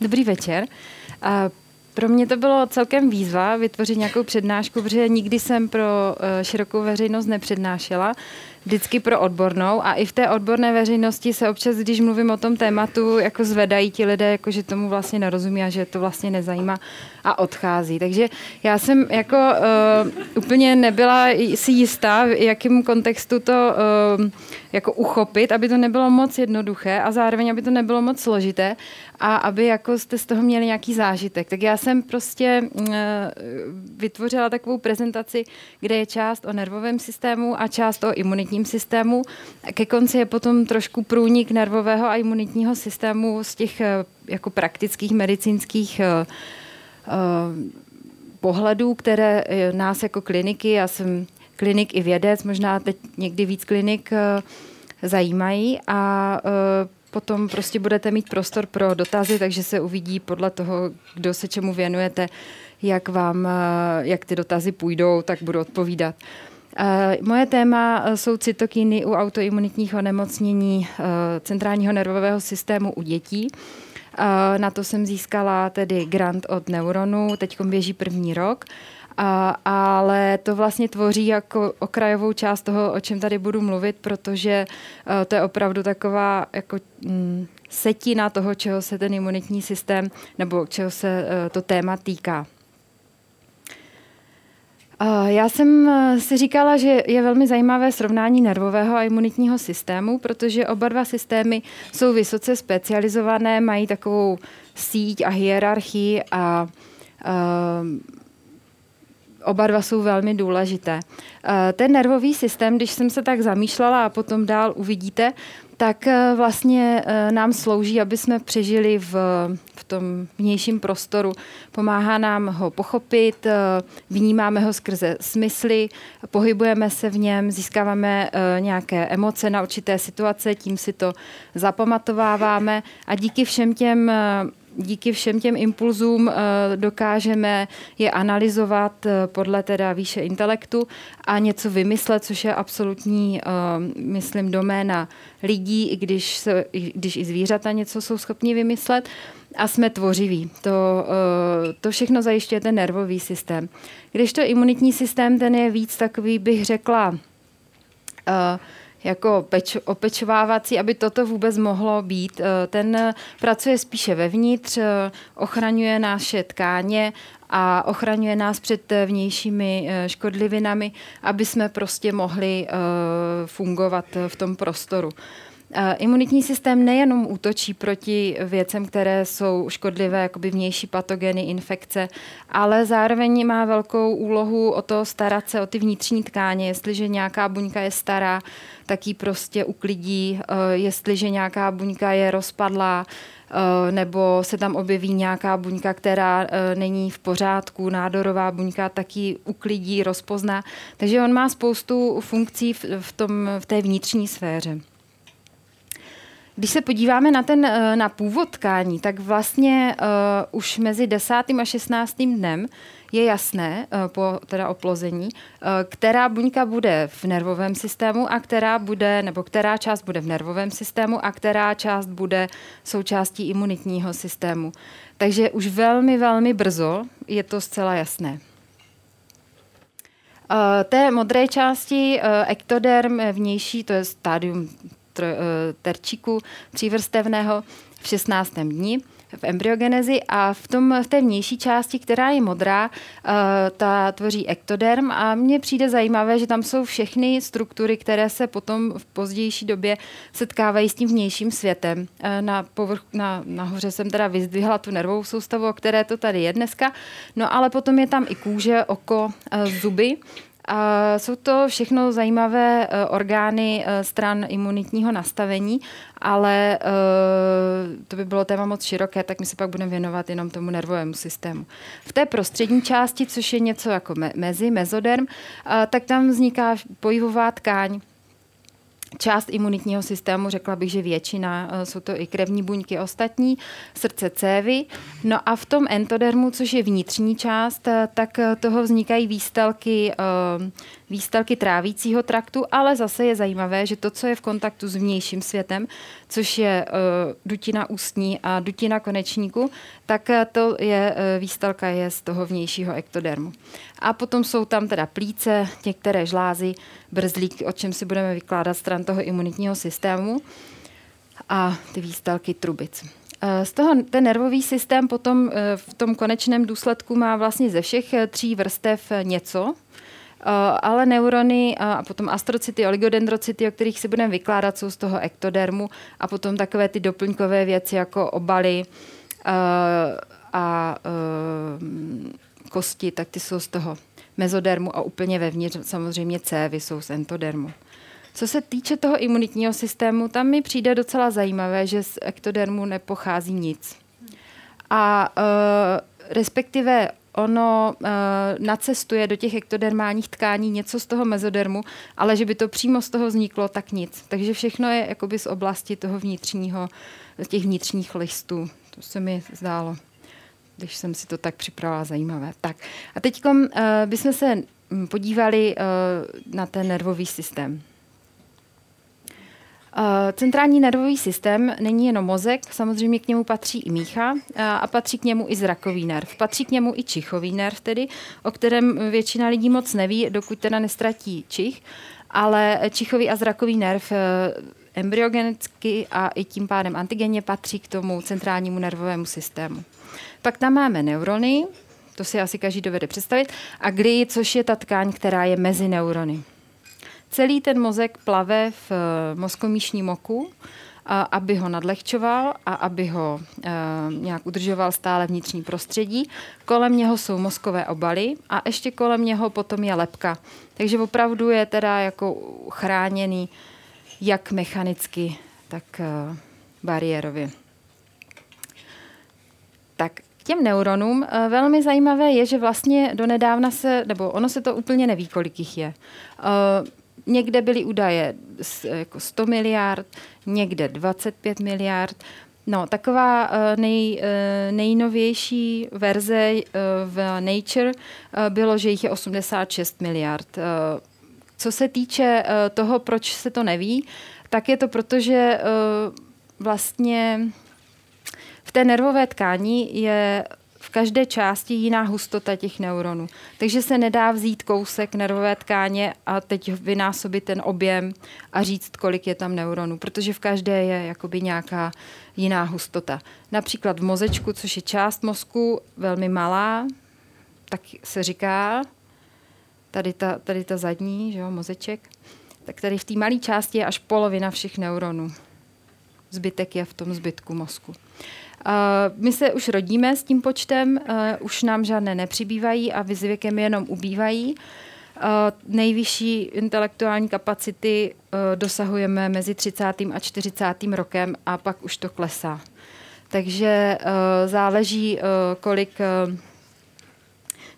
Dobrý večer. A pro mě to bylo celkem výzva vytvořit nějakou přednášku, protože nikdy jsem pro uh, širokou veřejnost nepřednášela vždycky pro odbornou a i v té odborné veřejnosti se občas, když mluvím o tom tématu, jako zvedají ti lidé, jako že tomu vlastně nerozumí a že to vlastně nezajímá a odchází. Takže já jsem jako uh, úplně nebyla si jistá, v jakém kontextu to uh, jako uchopit, aby to nebylo moc jednoduché a zároveň, aby to nebylo moc složité a aby jako jste z toho měli nějaký zážitek. Tak já jsem prostě uh, vytvořila takovou prezentaci, kde je část o nervovém systému a část o imunitním systému. Ke konci je potom trošku průnik nervového a imunitního systému z těch uh, jako praktických medicínských uh, pohledů, které nás jako kliniky, já jsem klinik i vědec, možná teď někdy víc klinik zajímají a potom prostě budete mít prostor pro dotazy, takže se uvidí podle toho, kdo se čemu věnujete, jak vám, jak ty dotazy půjdou, tak budu odpovídat. Moje téma jsou cytokiny u autoimunitních onemocnění centrálního nervového systému u dětí. Na to jsem získala tedy grant od Neuronu, teď běží první rok. A, ale to vlastně tvoří jako okrajovou část toho, o čem tady budu mluvit, protože to je opravdu taková jako mm, setina toho, čeho se ten imunitní systém nebo čeho se to téma týká. Já jsem si říkala, že je velmi zajímavé srovnání nervového a imunitního systému, protože oba dva systémy jsou vysoce specializované, mají takovou síť a hierarchii a oba dva jsou velmi důležité. Eh, ten nervový systém, když jsem se tak zamýšlela a potom dál uvidíte, tak eh, vlastně eh, nám slouží, aby jsme přežili v, v tom vnějším prostoru. Pomáhá nám ho pochopit, vnímáme ho skrze smysly, pohybujeme se v něm, získáváme nějaké emoce na určité situace, tím si to zapamatováváme a díky všem těm díky všem těm impulzům eh, dokážeme je analyzovat eh, podle teda výše intelektu a něco vymyslet, což je absolutní, eh, myslím, doména lidí, i když, se, když i zvířata něco jsou schopni vymyslet a jsme tvořiví. To, to všechno zajišťuje ten nervový systém. Když to imunitní systém, ten je víc takový, bych řekla, jako peč, opečovávací, aby toto vůbec mohlo být. Eh, ten pracuje spíše vevnitř, eh, ochraňuje naše tkáně a ochraňuje nás před vnějšími eh, škodlivinami, aby jsme prostě mohli fungovat v tom prostoru. Imunitní systém nejenom útočí proti věcem, které jsou škodlivé, jakoby vnější patogeny, infekce, ale zároveň má velkou úlohu o to starat se o ty vnitřní tkáně. Jestliže nějaká buňka je stará, tak ji prostě uklidí. Eh, jestliže nějaká buňka je rozpadlá, eh, nebo se tam objeví nějaká buňka, která eh, není v pořádku, nádorová buňka, tak ji uklidí, rozpozná. Takže on má spoustu funkcí v, tom, v té vnitřní sféře. Když se podíváme na ten na původ tkání, tak vlastně uh, už mezi 10. a 16. dnem je jasné uh, po teda oplození, uh, která buňka bude v nervovém systému a která bude, nebo která část bude v nervovém systému a která část bude součástí imunitního systému. Takže už velmi, velmi brzo je to zcela jasné. Uh, té modré části uh, ektoderm vnější, to je stádium terčíku přívrstevného v 16. dni v embryogenezi a v, tom, v té vnější části, která je modrá, uh, ta tvoří ektoderm a mně přijde zajímavé, že tam jsou všechny struktury, které se potom v pozdější době setkávají s tím vnějším světem. Uh, na, povrch, na, nahoře jsem teda vyzdvihla tu nervovou soustavu, o které to tady je dneska, no ale potom je tam i kůže, oko, zuby jsou to všechno zajímavé uh, orgány uh, stran imunitního nastavení, ale uh, to by bylo téma moc široké, tak my se pak budeme věnovat jenom tomu nervovému systému. V té prostřední části, což je něco jako me- mezi, mezoderm, tak tam vzniká pojivová tkáň, část imunitního systému, řekla bych, že většina, eh, jsou to i krevní buňky ostatní, srdce, cévy. No a v tom entodermu, což je vnitřní část, eh, tak eh, toho vznikají výstelky, výstelky trávícího traktu, ale zase je zajímavé, že to, co je v kontaktu s vnějším světem, což je dutina ústní a dutina konečníku, tak to je výstelka je z toho vnějšího ektodermu. A potom jsou tam teda plíce, některé žlázy, brzlík, o čem si budeme vykládat stran toho imunitního systému a ty výstelky trubic. Eh, z toho ten nervový systém potom eh, v tom konečném důsledku má vlastně ze všech eh, tří vrstev něco, ale neurony a potom astrocyty, oligodendrocyty, o kterých si budeme vykládat, jsou z toho ektodermu a potom takové ty doplňkové věci jako obaly a kosti, tak ty jsou z toho mezodermu a úplně vevnitř samozřejmě cévy jsou z entodermu. Co se týče toho imunitního systému, tam mi přijde docela zajímavé, že z ektodermu nepochází nic. A uh, respektive ono uh, nacestuje do těch ektodermálních tkání něco z toho mezodermu, ale že by to přímo z toho vzniklo, tak nic. Takže všechno je jakoby z oblasti toho vnitřního, z těch vnitřních listů. To se mi zdálo když jsem si to tak připravila zajímavé. Tak a teď uh, bychom se mm, podívali uh, na ten nervový systém. Uh, centrální nervový systém není jenom mozek, samozřejmě k němu patří i mícha uh, a patří k němu i zrakový nerv. Patří k němu i čichový nerv, tedy, o kterém většina lidí moc neví, dokud teda nestratí čich, ale čichový a zrakový nerv uh, embryogenicky a i tím pádem antigenně patří k tomu centrálnímu nervovému systému. Pak tam máme neurony, to si asi každý dovede představit, a gly, což je ta tkáň, která je mezi neurony. Celý ten mozek plave v eh, mozkomíšním oku, a aby ho nadlehčoval a aby ho e, nějak udržoval stále vnitřní prostředí. Kolem něho jsou mozkové obaly a ještě kolem něho potom je lepka. Takže opravdu je teda jako chráněný jak mechanicky, tak e, bariérově. Tak těm neuronům eh, velmi zajímavé je, že vlastně donedávna se, nebo ono se to úplně neví, kolik jich je. Někde byly údaje jako 100 miliard, někde 25 miliard. No, taková uh, nej, uh, nejnovější verze uh, v Nature bylo, že jich je 86 miliard. Co se týče toho, proč se to neví, tak je to proto, že vlastně v té nervové tkání je každé části jiná hustota těch neuronů. Takže se nedá vzít kousek nervové tkáně a teď vynásobit ten objem a říct, kolik je tam neuronů, protože v každé je jakoby nějaká jiná hustota. Například v mozečku, což je část mozku velmi malá, tak se říká, tady ta, tady ta zadní, že jo, mozeček, tak tady v té malé části je až polovina všech neuronů. Zbytek je v tom zbytku mozku. My se už rodíme s tím počtem, už nám žádné nepřibývají a věkem jenom ubývají. Nejvyšší intelektuální kapacity dosahujeme mezi 30. a 40. rokem a pak už to klesá. Takže záleží, kolik,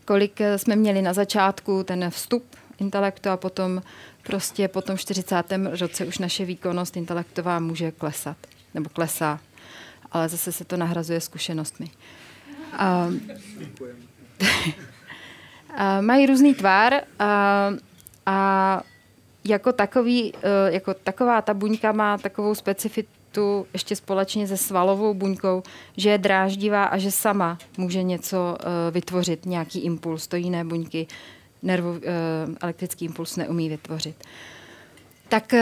kolik jsme měli na začátku ten vstup intelektu a potom prostě po tom 40. roce už naše výkonnost intelektová může klesat, nebo klesá ale zase se to nahrazuje zkušenostmi. A, a mají různý tvar a, a jako, takový, e, jako taková ta buňka má takovou specifitu ještě společně se svalovou buňkou, že je dráždivá a že sama může něco e, vytvořit, nějaký impuls. To jiné buňky nervo, e, elektrický impuls neumí vytvořit. Tak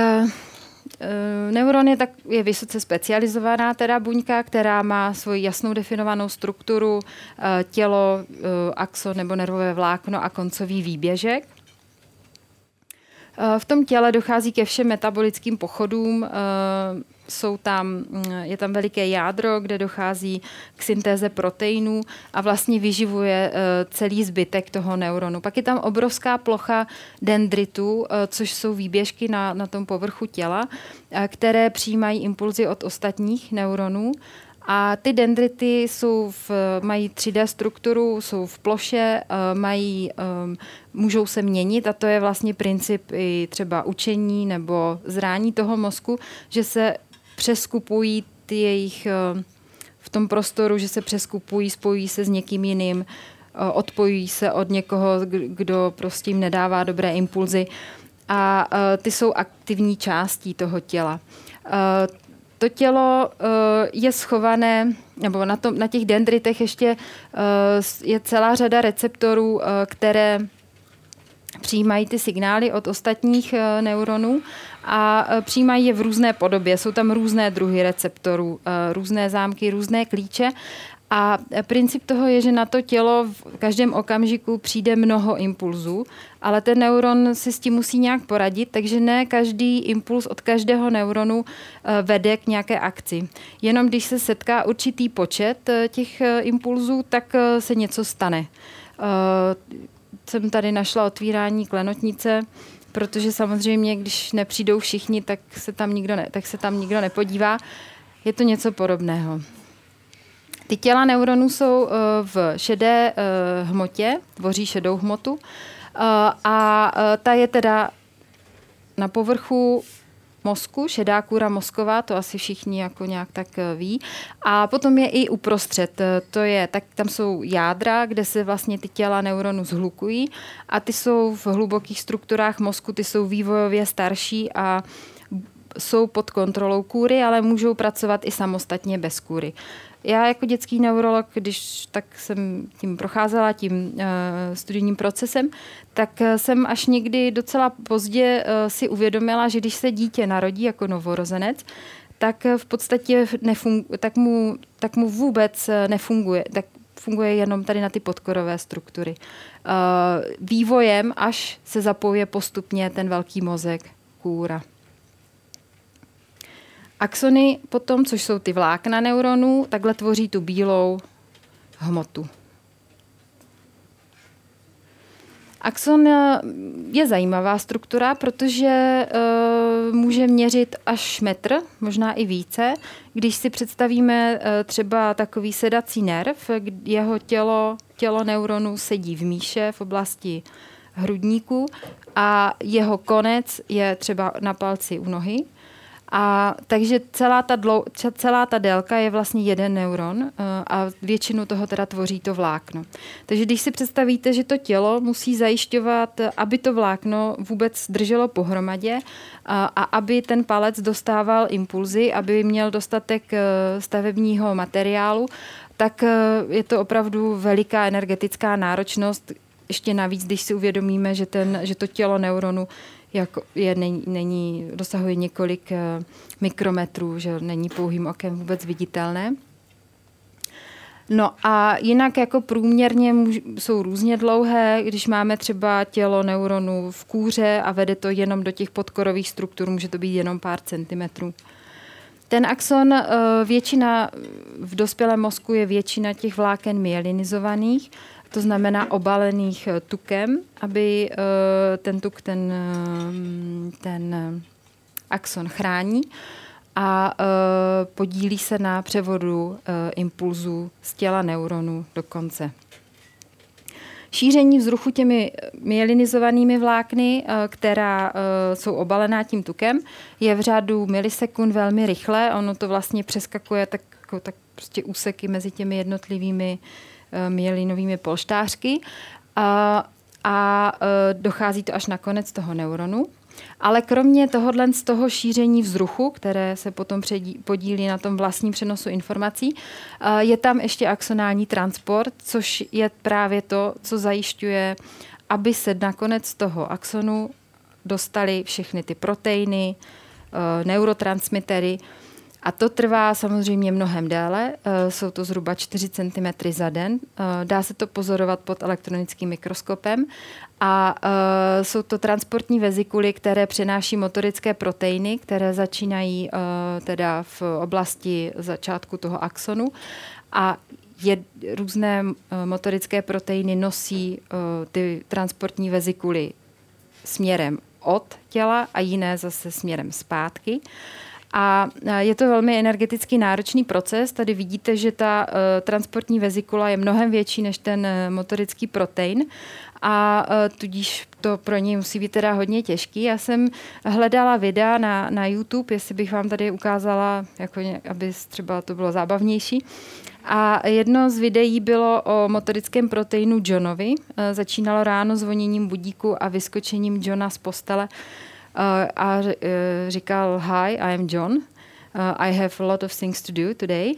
neuron je, tak, je vysoce specializovaná teda buňka, která má svoji jasnou definovanou strukturu, eh, tělo, eh, axon nebo nervové vlákno a koncový výběžek. V tom těle dochází ke všem metabolickým pochodům, jsou tam, mm, je tam veliké jádro, kde dochází k syntéze proteinů a vlastně vyživuje eh, celý zbytek toho neuronu. Pak je tam obrovská plocha dendritů, eh, což jsou výběžky na, na tom povrchu těla, eh, které přijímají impulzy od ostatních neuronů A ty dendrity jsou v, mají 3D strukturu, jsou v ploše, mají, můžou se měnit a to je vlastně princip i třeba učení nebo zrání toho mozku, že se přeskupují ty jejich v tom prostoru, že se přeskupují, spojují se s někým jiným, odpojují se od někoho, kdo prostě jim nedává dobré impulzy a ty jsou aktivní částí toho těla. To tělo je schované, nebo na, tom, na těch dendritech ještě je celá řada receptorů, které přijímají ty signály od ostatních neuronů a přijímají je v různé podobě. Jsou tam různé druhy receptorů, různé zámky, různé klíče a princip toho je, že na to tělo v každém okamžiku přijde mnoho impulzů, ale ten neuron si s tím musí nějak poradit, takže ne každý impuls od každého neuronu eh, vede k nějaké akci. Jenom když se setká určitý počet eh, těch eh, impulzů, tak se něco stane. Jsem tady našla otvírání klenotnice, protože samozřejmě, když nepřijdou všichni, tak se tam nikdo, ne, tak se tam nikdo nepodívá. Je to něco podobného. Ty těla neuronů jsou eh, v šedé eh, hmotě, tvoří šedou hmotu eh, a ta je teda na povrchu mozku, šedá kůra mozková, to asi všichni jako nějak tak ví. A potom je i uprostřed, to je, tak tam jsou jádra, kde se vlastně ty těla neuronů zhlukují a ty jsou v hlubokých strukturách mozku, ty jsou vývojově starší a jsou pod kontrolou kůry, ale můžou pracovat i samostatně bez kůry. Já jako dětský neurolog, když tak jsem tím procházela, tím uh, studijním procesem, tak uh, jsem až někdy docela pozdě uh, si uvědomila, že když se dítě narodí jako novorozenec, tak v podstatě tak, mu, tak mu vůbec nefunguje. Tak funguje jenom tady na ty podkorové struktury. Vývojem, až se zapoje postupně ten velký mozek, kůra. Axony potom, což jsou ty vlákna neuronů, takhle tvoří tu bílou hmotu. Axon eh, je zajímavá struktura, protože uh, může měřit až metr, možná i více. Když si představíme uh, třeba takový sedací nerv, jeho tělo, tělo neuronů sedí v míše v oblasti hrudníku a jeho konec je třeba na palci u nohy a takže celá ta, dlou, celá ta délka je vlastně jeden neuron uh, a většinu toho teda tvoří to vlákno. Takže když si představíte, že to tělo musí zajišťovat, aby to vlákno vůbec drželo pohromadě uh, a aby ten palec dostával impulzy, aby měl dostatek uh, stavebního materiálu, tak je to opravdu veliká energetická náročnost, ještě navíc, když si uvědomíme, že, ten, že to tělo neuronu jako je, není, není, dosahuje několik uh, mikrometrů, že není pouhým okem vůbec viditelné. No a jinak jako průměrně jsou různě dlouhé, když máme třeba tělo neuronů v kůře a vede to jenom do těch podkorových struktur, může to být jenom pár centimetrů. Ten axon, eh, většina v dospělém mozku je většina těch vláken myelinizovaných to znamená obalených eh, tukem, aby eh, ten tuk ten, eh, ten axon chrání a podílí se na převodu impulzů z těla neuronu do konce. Šíření vzruchu těmi myelinizovanými vlákny, která jsou obalená tím tukem, je v řádu milisekund velmi rychle. Ono to vlastně přeskakuje tak, jako, tak prostě úseky mezi těmi jednotlivými uh, myelinovými polštářky a, a eh, dochází to až na konec toho neuronu. Ale kromě tohohle z toho šíření vzruchu, které se potom předí, podílí na tom vlastním přenosu informací, eh, je tam ještě axonální transport, což je právě to, co zajišťuje, aby se nakonec toho axonu dostaly všechny ty proteiny, neurotransmitery, a to trvá samozřejmě mnohem déle, eh, jsou to zhruba 4 cm za den. Eh, dá se to pozorovat pod elektronickým mikroskopem a eh, jsou to transportní vezikuly, které přenáší motorické proteiny, které začínají teda v oblasti začátku toho axonu a je, různé motorické proteiny nosí ty transportní vezikuly směrem od těla a jiné zase směrem zpátky. A je to velmi energeticky náročný proces. Tady vidíte, že ta uh, transportní vezikula je mnohem větší než ten uh, motorický protein a tudíž to pro něj musí být teda hodně těžký. Já jsem hledala videa na, na YouTube, jestli bych vám tady ukázala, jako aby třeba to bylo zábavnější. A jedno z videí bylo o motorickém proteinu Johnovi. Začínalo ráno zvoněním budíku a vyskočením Johna z postele a říkal Hi, I am John. I have a lot of things to do today.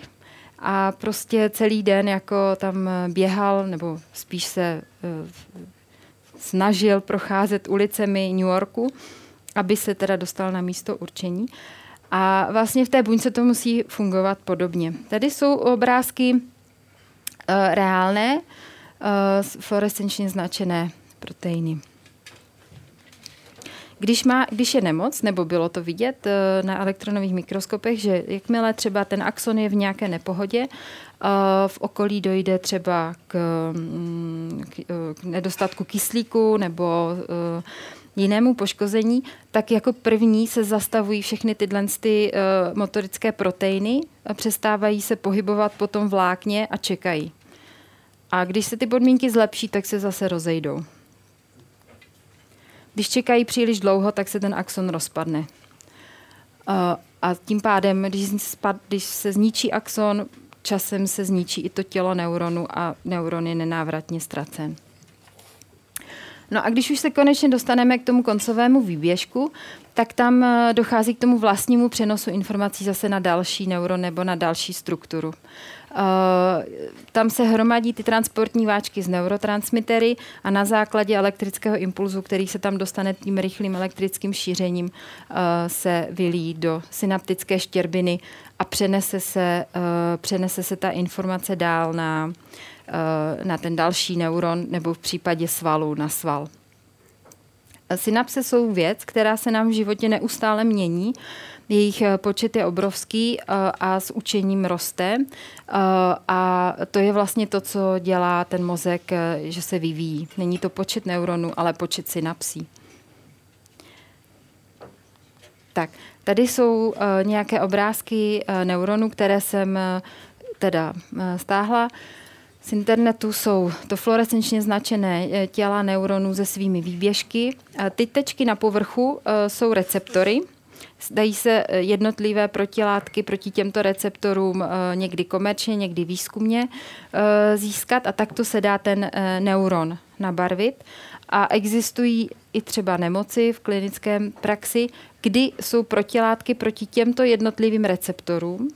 A prostě celý den jako tam běhal, nebo spíš se snažil procházet ulicemi New Yorku, aby se teda dostal na místo určení. A vlastně v té buňce to musí fungovat podobně. Tady jsou obrázky uh, reálné, uh, fluorescenčně značené proteiny. Když, má, když je nemoc, nebo bylo to vidět uh, na elektronových mikroskopech, že jakmile třeba ten axon je v nějaké nepohodě, uh, v okolí dojde třeba k, um, k, k nedostatku kyslíku nebo jinému poškození, tak jako první se zastavují všechny tyhle ty, uh, motorické proteiny, a přestávají se pohybovat po tom vlákně a čekají. A když se ty podmínky zlepší, tak se zase rozejdou. Když čekají příliš dlouho, tak se ten axon rozpadne. Uh, a tím pádem, když, spad, když se zničí axon, časem se zničí i to tělo neuronu a neuron je nenávratně ztracen. No a když už se konečně dostaneme k tomu koncovému výběžku, tak tam eh, dochází k tomu vlastnímu přenosu informací zase na další neuron nebo na další strukturu. Uh, tam se hromadí ty transportní váčky z neurotransmitery a na základě elektrického impulzu, který se tam dostane tím rychlým elektrickým šířením, uh, se vylí do synaptické štěrbiny a přenese se, uh, přenese se ta informace dál na, na ten další neuron nebo v případě svalu na sval. Synapse jsou věc, která se nám v životě neustále mění. Jejich eh, počet je obrovský eh, a s učením roste. Eh, a to je vlastně to, co dělá ten mozek, že se vyvíjí. Není to počet neuronů, ale počet synapsí. Tak, tady jsou nějaké obrázky neuronů, které jsem teda stáhla. Z internetu jsou to fluorescenčně značené eh, těla neuronů se svými výběžky. Ty tečky na povrchu eh, jsou receptory. Dají se eh, jednotlivé protilátky proti těmto receptorům někdy komerčně, někdy výzkumně získat a takto se dá ten neuron nabarvit. A existují i třeba nemoci v klinickém praxi, kdy jsou protilátky proti těmto jednotlivým receptorům,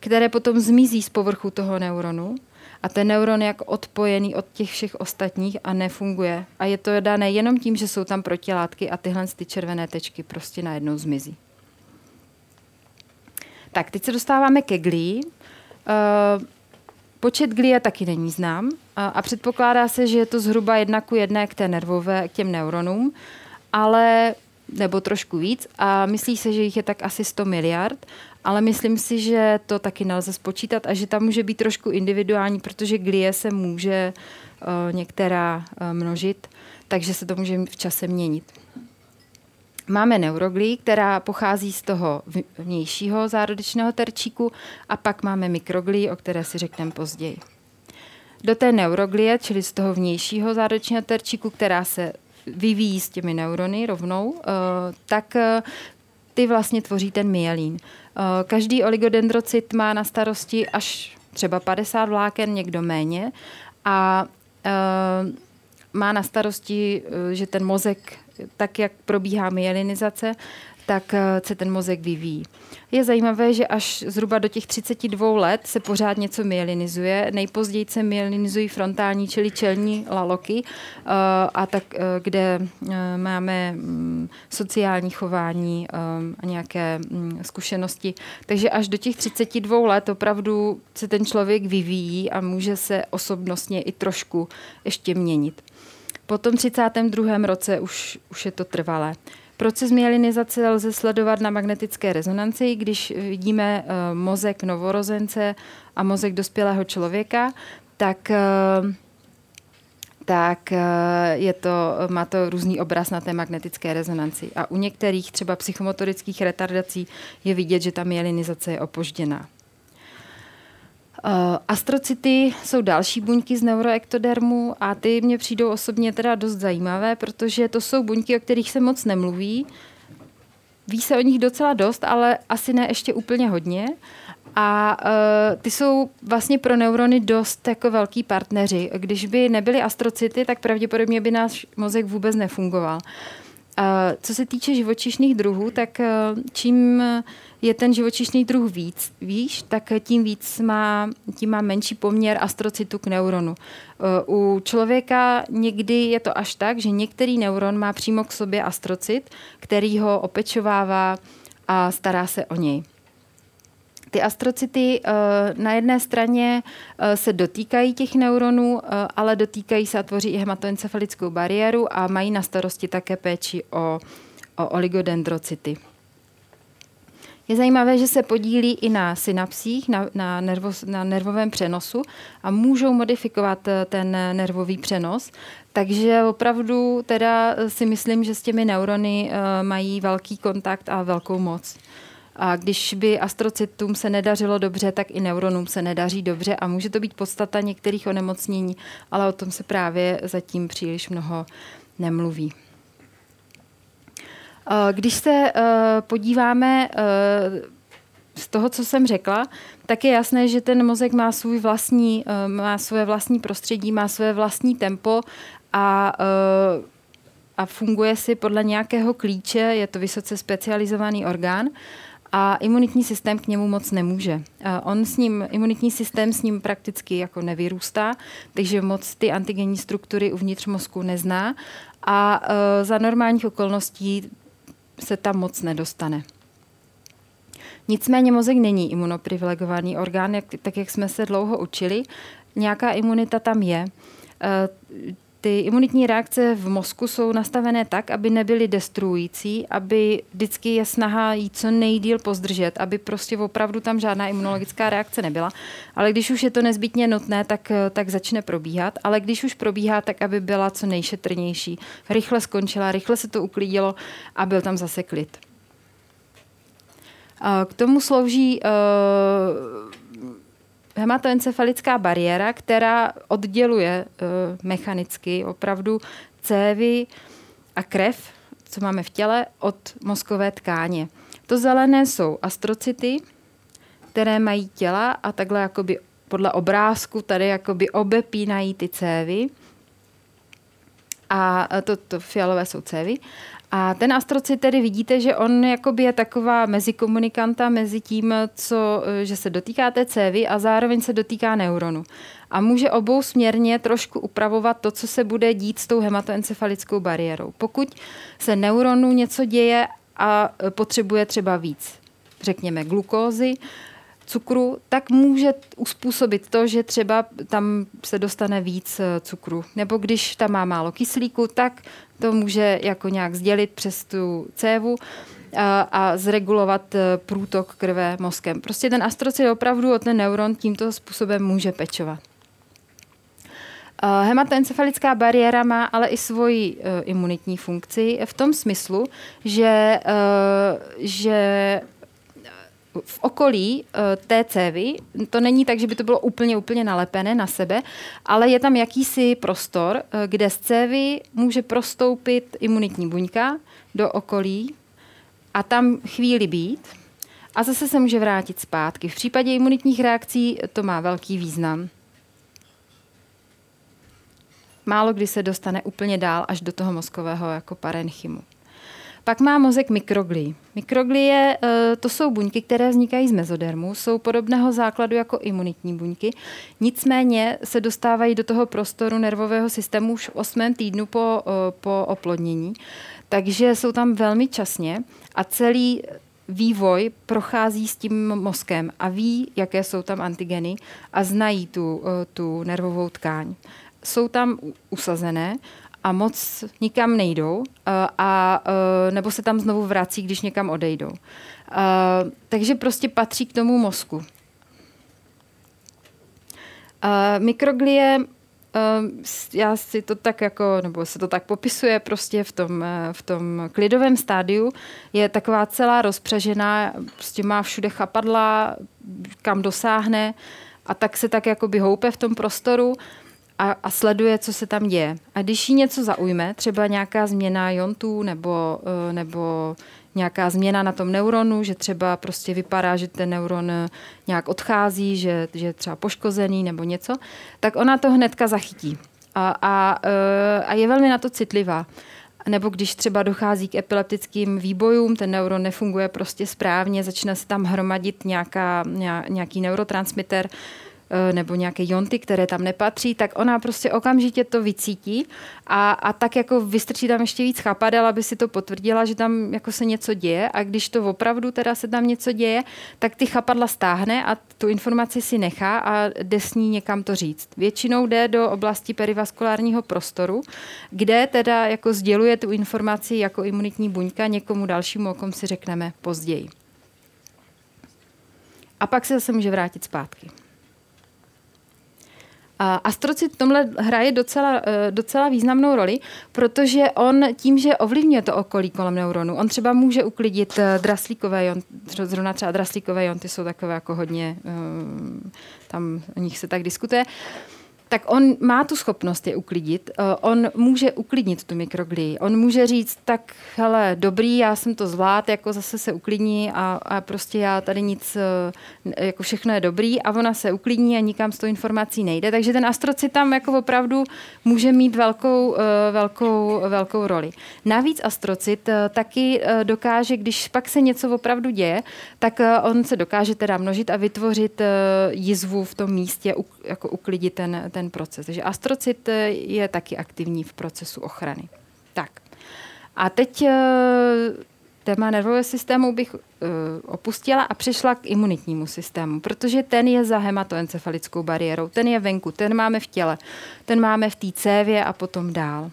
které potom zmizí z povrchu toho neuronu a ten neuron je odpojený od těch všech ostatních a nefunguje. A je to dané jenom tím, že jsou tam protilátky a tyhle ty červené tečky prostě najednou zmizí. Tak, teď se dostáváme ke glí. Uh, počet glie taky není znám a, a předpokládá se, že je to zhruba jedna ku jedné k té nervové, k těm neuronům, ale nebo trošku víc a myslí se, že jich je tak asi 100 miliard ale myslím si, že to taky nelze spočítat a že tam může být trošku individuální, protože glie se může uh, některá uh, množit, takže se to může v čase měnit. Máme neuroglí, která pochází z toho vnějšího zárodečného terčíku a pak máme mikroglí, o které si řekneme později. Do té neuroglie, čili z toho vnějšího zárodečného terčíku, která se vyvíjí s těmi neurony rovnou, eh, tak ty vlastně tvoří ten myelín. Eh, každý oligodendrocyt má na starosti až třeba 50 vláken, někdo méně. A eh, má na starosti, eh, že ten mozek, tak jak probíhá myelinizace, tak se ten mozek vyvíjí. Je zajímavé, že až zhruba do těch 32 let se pořád něco myelinizuje. Nejpozději se myelinizují frontální, čili čelní laloky, eh, a tak, eh, kde eh, máme mm, sociální chování a nějaké mm, zkušenosti. Takže až do těch 32 let opravdu se ten člověk vyvíjí a může se osobnostně i trošku ještě měnit. Po tom 32. roce už, už je to trvalé. Proces myelinizace lze sledovat na magnetické rezonanci, když vidíme uh, mozek novorozence a mozek dospělého člověka, tak uh, tak je to, má to různý obraz na té magnetické rezonanci. A u některých třeba psychomotorických retardací je vidět, že ta myelinizace je opožděná. Uh, astrocity jsou další buňky z neuroektodermu a ty mě přijdou osobně teda dost zajímavé, protože to jsou buňky, o kterých se moc nemluví. Ví se o nich docela dost, ale asi ne ještě úplně hodně. A uh, ty jsou vlastně pro neurony dost jako velký partneři. Když by nebyly astrocity, tak pravděpodobně by náš mozek vůbec nefungoval. Uh, co se týče živočišných druhů, tak uh, čím je ten živočišný druh víc, víš, tak tím víc má, tím má menší poměr astrocytu k neuronu. Uh, u člověka někdy je to až tak, že některý neuron má přímo k sobě astrocit, který ho opečovává a stará se o něj. Ty astrocity uh, na jedné straně uh, se dotýkají těch neuronů, uh, ale dotýkají se a tvoří i hematoencefalickou bariéru a mají na starosti také péči o, o oligodendrocyty. Je zajímavé, že se podílí i na synapsích, na, na, nervo, na nervovém přenosu a můžou modifikovat ten nervový přenos. Takže opravdu teda si myslím, že s těmi neurony mají velký kontakt a velkou moc. A když by astrocytům se nedařilo dobře, tak i neuronům se nedaří dobře a může to být podstata některých onemocnění, ale o tom se právě zatím příliš mnoho nemluví. Když se podíváme z toho, co jsem řekla, tak je jasné, že ten mozek má svůj vlastní, má své vlastní prostředí, má své vlastní tempo a a funguje si podle nějakého klíče, je to vysoce specializovaný orgán a imunitní systém k němu moc nemůže. On s ním, imunitní systém s ním prakticky jako nevyrůstá, takže moc ty antigenní struktury uvnitř mozku nezná a e, za normálních okolností se tam moc nedostane. Nicméně mozek není imunoprivilegovaný orgán, jak, tak jak jsme se dlouho učili. Nějaká imunita tam je. Ty imunitní reakce v mozku jsou nastavené tak, aby nebyly destruující, aby vždycky je snaha jít co nejdíl pozdržet, aby prostě opravdu tam žádná imunologická reakce nebyla. Ale když už je to nezbytně nutné, tak, tak začne probíhat. Ale když už probíhá, tak aby byla co nejšetrnější. Rychle skončila, rychle se to uklidilo a byl tam zase klid. K tomu slouží uh, hematoencefalická bariéra, která odděluje uh, mechanicky opravdu cévy a krev, co máme v těle, od mozkové tkáně. To zelené jsou astrocity, které mají těla a takhle jakoby podle obrázku tady jakoby obepínají ty cévy. A to, to fialové jsou cévy. A ten astrocit tedy vidíte, že on jakoby je taková mezikomunikanta mezi tím, co, že se dotýká té cévy a zároveň se dotýká neuronu. A může obou směrně trošku upravovat to, co se bude dít s tou hematoencefalickou bariérou. Pokud se neuronu něco děje a potřebuje třeba víc, řekněme, glukózy, cukru, tak může uspůsobit to, že třeba tam se dostane víc eh, cukru. Nebo když tam má málo kyslíku, tak to může jako nějak sdělit přes tu cévu a, a zregulovat eh, průtok krve mozkem. Prostě ten astrocit opravdu o ten neuron tímto způsobem může pečovat. Eh, hematoencefalická bariéra má ale i svoji uh, imunitní funkci v tom smyslu, že, že v okolí uh, té cévy, to není tak, že by to bylo úplně, úplně nalepené na sebe, ale je tam jakýsi prostor, uh, kde z cévy může prostoupit imunitní buňka do okolí a tam chvíli být a zase se může vrátit zpátky. V případě imunitních reakcí to má velký význam. Málo kdy se dostane úplně dál až do toho mozkového jako parenchymu. Pak má mozek mikroglie. Mikroglie eh, to jsou buňky, které vznikají z mezodermu, jsou podobného základu jako imunitní buňky, nicméně se dostávají do toho prostoru nervového systému už v osmém týdnu po, eh, po oplodnění, takže jsou tam velmi časně a celý vývoj prochází s tím mozkem a ví, jaké jsou tam antigeny a znají tu, eh, tu nervovou tkáň. Jsou tam usazené a moc nikam nejdou, a, a, nebo se tam znovu vrací, když někam odejdou. A, takže prostě patří k tomu mozku. A, mikroglie já si to tak jako, nebo se to tak popisuje prostě v tom, v tom klidovém stádiu, je taková celá rozpřežená, prostě má všude chapadla, kam dosáhne a tak se tak jako by houpe v tom prostoru a, a sleduje, co se tam děje. A když jí něco zaujme, třeba nějaká změna jontů nebo, eh, nebo nějaká změna na tom neuronu, že třeba prostě vypadá, že ten neuron eh, nějak odchází, že, že je třeba poškozený nebo něco, tak ona to hnedka zachytí. A, a, eh, a je velmi na to citlivá. Nebo když třeba dochází k epileptickým výbojům, ten neuron nefunguje prostě správně, začne se tam hromadit nějaká, nějaký neurotransmitter, Eh, nebo nějaké jonty, které tam nepatří, tak ona prostě okamžitě to vycítí a, a tak jako vystrčí tam ještě víc chapadel, aby si to potvrdila, že tam jako se něco děje a když to opravdu teda se tam něco děje, tak ty chapadla stáhne a tu informaci si nechá a jde s ní někam to říct. Většinou jde do oblasti perivaskulárního prostoru, kde teda jako sděluje tu informaci jako imunitní buňka někomu dalšímu, o kom si řekneme později. A pak se zase může vrátit zpátky. Astrocit v tomhle hraje docela, eh, docela významnou roli, protože on tím, že ovlivňuje to okolí kolem neuronu, on třeba může uklidit eh, draslíkové jonty, zrovna třeba draslíkové jonty jsou takové jako hodně, eh, tam o nich se tak diskutuje, tak on má tu schopnost je uklidit. Eh, on může uklidnit tu mikroglii. On může říct, tak hele, dobrý, já jsem to zvlád, jako zase se uklidní a, a prostě já tady nic, eh, jako všechno je dobrý a ona se uklidní a nikam s tou informací nejde. Takže ten astrocit tam jako opravdu může mít velkou, eh, velkou, velkou roli. Navíc astrocit taky dokáže, když pak se něco opravdu děje, tak on se dokáže teda množit a vytvořit jizvu v tom místě, jako uklidit ten, ten ten proces. Takže astrocit eh, je taky aktivní v procesu ochrany. Tak. A teď eh, téma nervového systému bych uh, opustila a přešla k imunitnímu systému, protože ten je za hematoencefalickou bariérou, ten je venku, ten máme v těle, ten máme v té cévě a potom dál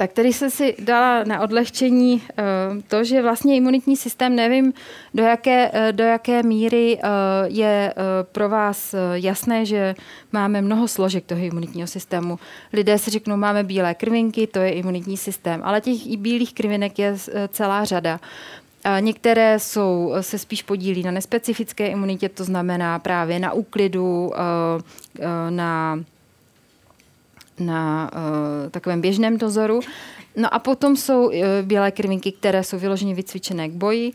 tak tady se si dala na odlehčení eh, to, že vlastně imunitní systém, nevím, do jaké, eh, do jaké míry eh, je pro vás jasné, že máme mnoho složek toho imunitního systému. Lidé si řeknou, máme bílé krvinky, to je imunitní systém, ale těch i bílých krvinek je celá řada. Některé jsou, se spíš podílí na nespecifické imunitě, to znamená právě na úklidu, na na uh, takovém běžném dozoru. No a potom jsou uh, bílé krvinky, které jsou vyloženě vycvičené k boji.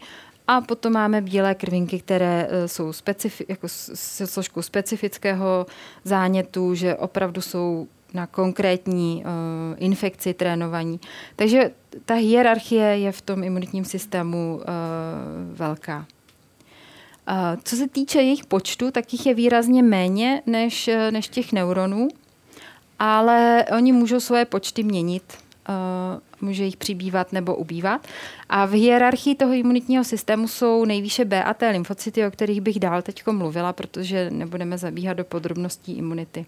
A potom máme bílé krvinky, které uh, jsou specifi- jako se složkou specifického zánětu, že opravdu jsou na konkrétní uh, infekci trénovaní. Takže ta hierarchie je v tom imunitním systému uh, velká. Uh, co se týče jejich počtu, tak jich je výrazně méně než, než těch neuronů ale oni můžou svoje počty měnit. Uh, může jich přibývat nebo ubývat. A v hierarchii toho imunitního systému jsou nejvýše B a T lymfocyty, o kterých bych dál teď mluvila, protože nebudeme zabíhat do podrobností imunity.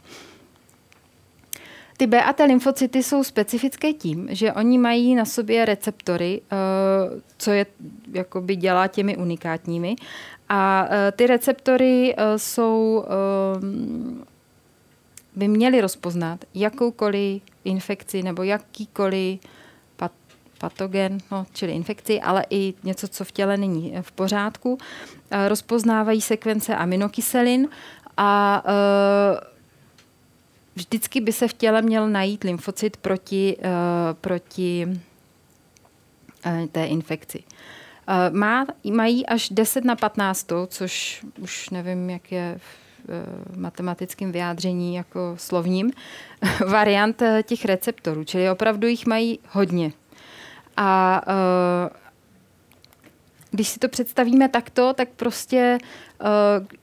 Ty B a T lymfocyty jsou specifické tím, že oni mají na sobě receptory, uh, co je jakoby dělá těmi unikátními. A uh, ty receptory jsou by měli rozpoznat jakoukoliv infekci nebo jakýkoliv pat, patogen, no, čili infekci, ale i něco, co v těle není v pořádku. Eh, rozpoznávají sekvence aminokyselin a eh, vždycky by se v těle měl najít lymfocyt proti, eh, proti té infekci. Má, mají až 10 na 15, což už nevím, jak je v Eh, matematickým vyjádření jako slovním, variant eh, těch receptorů, čili opravdu jich mají hodně. A eh, když si to představíme takto, tak prostě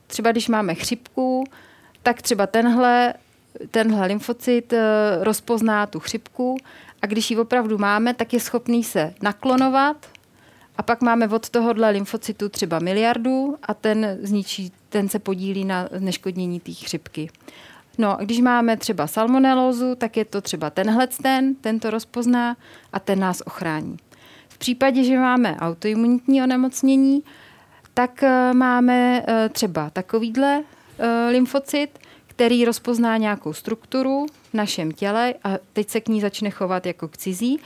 třeba když máme chřipku, tak třeba tenhle, tenhle lymfocyt rozpozná tu chřipku a když ji opravdu máme, tak je schopný se naklonovat a pak máme od tohohle lymfocytu třeba miliardu a ten zničí, ten se podílí na neškodnění té chřipky. No, když máme třeba salmonelózu, tak je to třeba tenhle ten, ten to rozpozná a ten nás ochrání. V případě, že máme autoimunitní onemocnění, tak eh, máme eh, třeba takovýhle eh, lymfocyt, který rozpozná nějakou strukturu v našem těle a teď se k ní začne chovat jako k cizí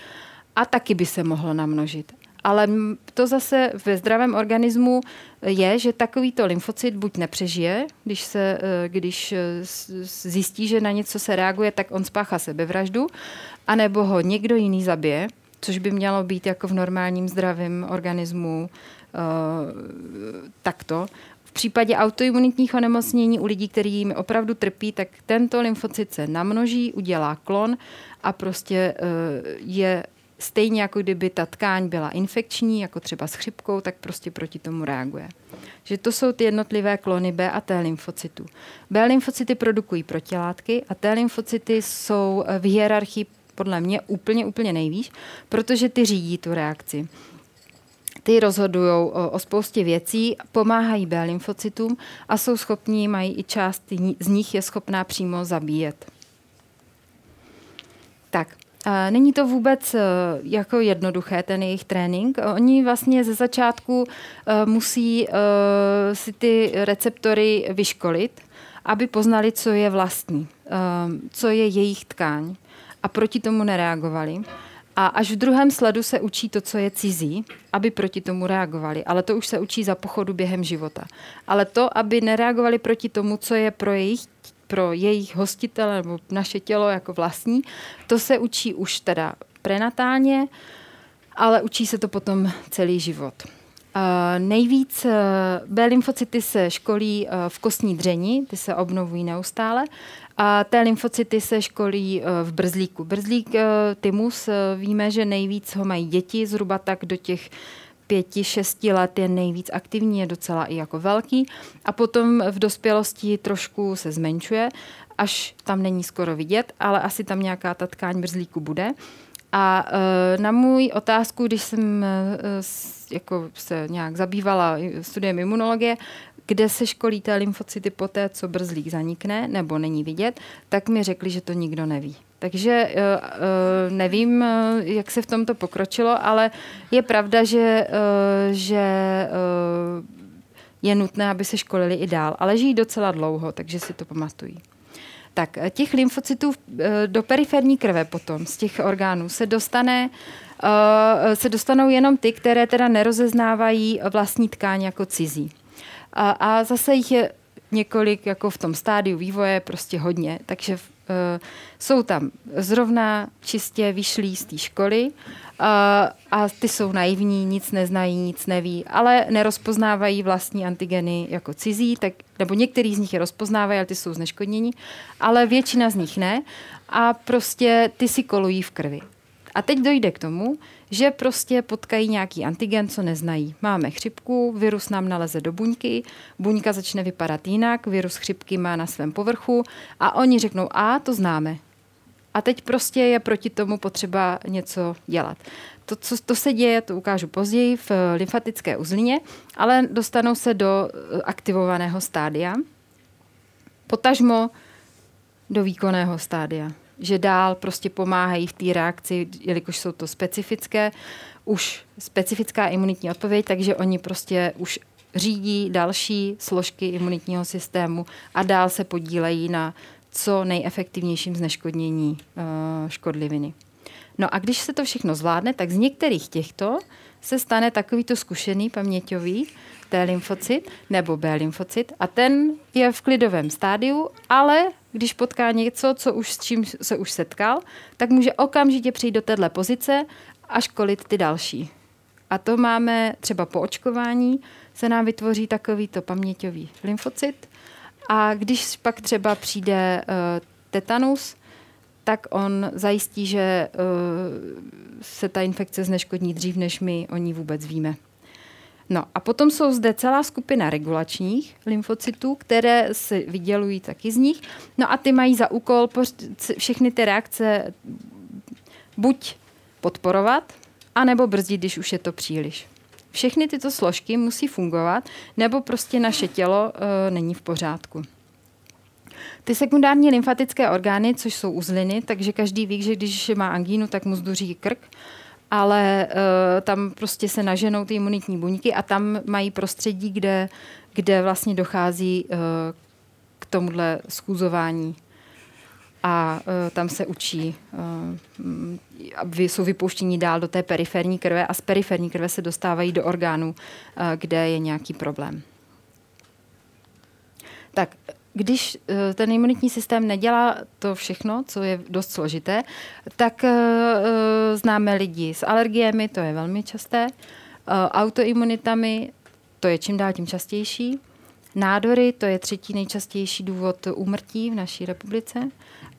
a taky by se mohlo namnožit. Ale to zase ve zdravém organismu je, že takovýto lymfocyt buď nepřežije, když, se, eh, když eh, zjistí, že na něco se reaguje, tak on spáchá sebevraždu, anebo ho někdo jiný zabije, což by mělo být jako v normálním zdravém organismu uh, takto. V případě autoimunitních onemocnění u lidí, kterými opravdu trpí, tak tento lymfocyt se namnoží, udělá klon a prostě je stejně jako kdyby ta tkáň byla infekční, jako třeba s chřipkou, tak prostě proti tomu reaguje. Že to jsou ty jednotlivé klony B a T lymfocytů. B lymfocyty produkují protilátky a T lymfocyty jsou v hierarchii podle mě úplně, úplně nejvíc, protože ty řídí tu reakci. Ty rozhodují o, o spoustě věcí, pomáhají B lymfocytům a jsou schopní, mají i část z nich je schopná přímo zabíjet. Tak, Není to vůbec e, jako jednoduché, ten jejich trénink. Oni vlastně ze začátku e, musí e, si ty receptory vyškolit, aby poznali, co je vlastní, co je jejich tkáň a proti tomu nereagovali. A až v druhém sledu se učí to, co je cizí, aby proti tomu reagovali. Ale to už se učí za pochodu během života. Ale to, aby nereagovali proti tomu, co je pro jejich pro jejich hostitele nebo naše tělo jako vlastní, to se učí už teda prenatálně, ale učí se to potom celý život. Uh, nejvíc uh, B lymfocyty se školí uh, v kostní dřeni, ty se obnovují neustále a té lymfocyty se školí v brzlíku. Brzlík tymus, víme, že nejvíc ho mají děti, zhruba tak do těch pěti, šesti let je nejvíc aktivní, je docela i jako velký a potom v dospělosti trošku se zmenšuje, až tam není skoro vidět, ale asi tam nějaká ta tkáň brzlíku bude. A na můj otázku, když jsem jako se nějak zabývala studiem imunologie, kde se školí té lymfocyty po té, co brzlík zanikne nebo není vidět, tak mi řekli, že to nikdo neví. Takže uh, nevím, jak se v tomto pokročilo, ale je pravda, že, že je nutné, aby se školili i dál, ale žijí docela dlouho, takže si to pamatují. Tak těch lymfocytů do periferní krve potom z těch orgánů se dostane se dostanou jenom ty, které teda nerozeznávají vlastní tkáň jako cizí. A, a zase jich je několik jako v tom stádiu vývoje prostě hodně, takže jsou tam zrovna čistě vyšlí z té školy uh, a ty jsou naivní, nic neznají, nic neví, ale nerozpoznávají vlastní antigeny jako cizí, tak, nebo některý z nich je rozpoznávají, ale ty jsou zneškodnění, ale většina z nich ne a prostě ty si kolují v krvi. A teď dojde k tomu, že prostě potkají nějaký antigen, co neznají. Máme chřipku, virus nám naleze do buňky, buňka začne vypadat jinak, virus chřipky má na svém povrchu a oni řeknou, a to známe. A teď prostě je proti tomu potřeba něco dělat. To, co to se děje, to ukážu později v lymfatické uzlině, ale dostanou se do eh, aktivovaného stádia, potažmo do výkonného stádia že dál prostě pomáhají v té reakci, jelikož jsou to specifické, už specifická imunitní odpověď, takže oni prostě už řídí další složky imunitního systému a dál se podílejí na co nejefektivnějším zneškodnění uh, škodliviny. No a když se to všechno zvládne, tak z některých těchto se stane takovýto zkušený paměťový T lymfocyt nebo B lymfocyt a ten je v klidovém stádiu, ale když potká něco, co už s čím se už setkal, tak může okamžitě přijít do téhle pozice a školit ty další. A to máme třeba po očkování, se nám vytvoří takovýto paměťový lymfocyt a když pak třeba přijde uh, tetanus, tak on zajistí, že uh, se ta infekce zneškodní dřív, než my o ní vůbec víme. No a potom jsou zde celá skupina regulačních lymfocytů, které se vydělují taky z nich. No a ty mají za úkol všechny ty reakce buď podporovat, anebo brzdit, když už je to příliš. Všechny tyto složky musí fungovat, nebo prostě naše tělo e, není v pořádku. Ty sekundární lymfatické orgány, což jsou uzliny, takže každý ví, že když má angínu, tak mu zduří krk, ale uh, tam prostě se naženou ty imunitní buňky a tam mají prostředí, kde, kde vlastně dochází uh, k tomuhle schůzování a uh, tam se učí, uh, jsou vypouštění dál do té periferní krve a z periferní krve se dostávají do orgánů, uh, kde je nějaký problém. Tak když uh, ten imunitní systém nedělá to všechno, co je dost složité, tak uh, známe lidi s alergiemi, to je velmi časté, autoimunitami, to je čím dál tím častější, nádory, to je třetí nejčastější důvod úmrtí v naší republice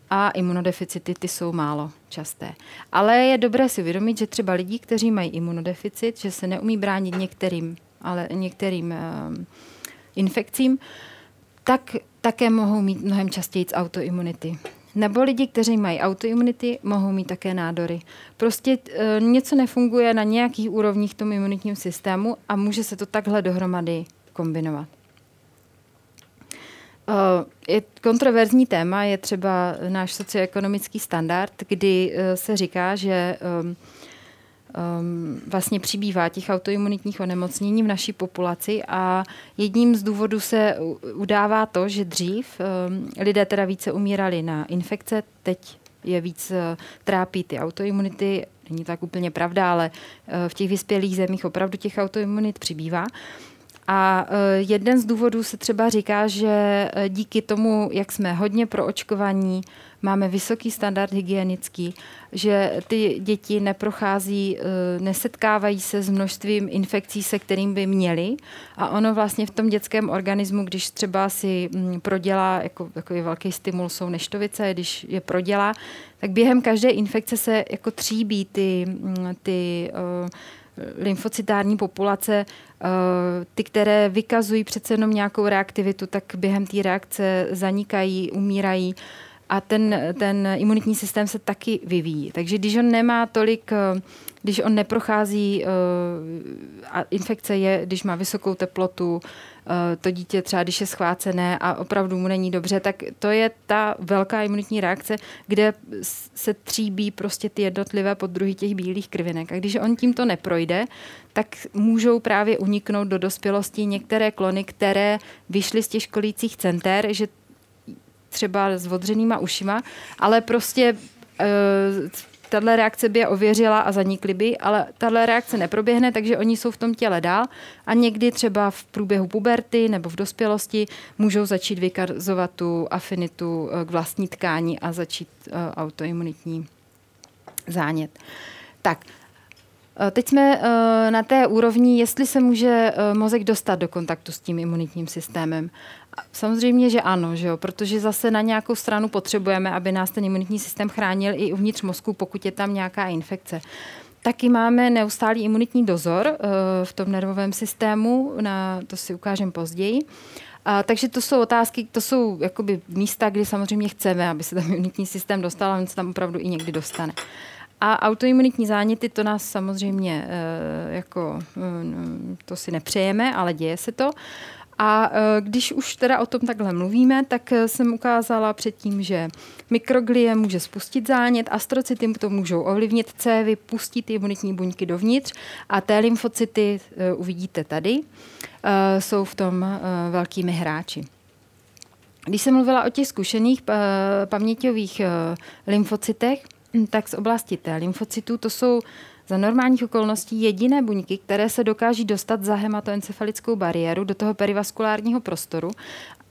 a imunodeficity, ty jsou málo časté. Ale je dobré si uvědomit, že třeba lidi, kteří mají imunodeficit, že se neumí bránit některým, ale některým um, infekcím, tak také mohou mít mnohem častěji autoimunity. Nebo lidi, kteří mají autoimunity, mohou mít také nádory. Prostě e, něco nefunguje na nějakých úrovních tom imunitním systému a může se to takhle dohromady kombinovat. Eh, je kontroverzní téma, je třeba náš socioekonomický standard, kdy eh, se říká, že um, vlastně přibývá těch autoimunitních onemocnění v naší populaci a jedním z důvodů se udává to, že dřív um, lidé teda více umírali na infekce, teď je víc uh, trápí ty autoimunity, není tak úplně pravda, ale uh, v těch vyspělých zemích opravdu těch autoimunit přibývá. A e, jeden z důvodů se třeba říká, že díky tomu, jak jsme hodně proočkovaní, máme vysoký standard hygienický, že ty děti neprochází, e, nesetkávají se s množstvím infekcí, se kterým by měly. A ono vlastně v tom dětském organismu, když třeba si mm, prodělá, jako takový velký stimul jsou neštovice, když je prodělá, tak během každé infekce se jako tříbí ty, mm, ty lymfocytární populace, eh, ty, které vykazují přece jenom nějakou reaktivitu, tak během té reakce zanikají, umírají a ten, ten imunitní systém se taky vyvíjí. Takže když on nemá tolik, eh, když on neprochází, eh, a infekce je, když má vysokou teplotu, to dítě třeba, když je schvácené a opravdu mu není dobře, tak to je ta velká imunitní reakce, kde se tříbí prostě ty jednotlivé podruhy těch bílých krvinek. A když on tímto neprojde, tak můžou právě uniknout do dospělosti některé klony, které vyšly z těch školících center, že třeba s odřenýma ušima, ale prostě tahle reakce by je ověřila a zanikly by, ale tahle reakce neproběhne, takže oni jsou v tom těle dál a někdy třeba v průběhu puberty nebo v dospělosti můžou začít vykazovat tu afinitu eh, k vlastní tkání a začít uh, autoimunitní zánět. Tak, eh, Teď jsme na té úrovni, jestli se může mozek dostat do kontaktu s tím imunitním systémem. Samozřejmě, že ano, že jo? protože zase na nějakou stranu potřebujeme, aby nás ten imunitní systém chránil i uvnitř mozku, pokud je tam nějaká infekce. Taky máme neustálý imunitní dozor uh, v tom nervovém systému, na, to si ukážem později. A, takže to jsou otázky, to jsou jakoby místa, kdy samozřejmě chceme, aby se ten imunitní systém dostal, a on se tam opravdu i někdy dostane. A autoimunitní záněty, to nás samozřejmě uh, jako, uh, to si nepřejeme, ale děje se to. A e, když už teda o tom takhle mluvíme, tak e, jsem ukázala předtím, že mikroglie může spustit zánět, astrocyty to můžou ovlivnit cévy, pustit imunitní buňky dovnitř a té lymfocyty e, uvidíte tady, jsou v tom velkými hráči. Když jsem mluvila o těch zkušených paměťových lymfocytech, tak z oblasti T lymfocytů to jsou za normálních okolností jediné buňky, které se dokáží dostat za hematoencefalickou bariéru do toho perivaskulárního prostoru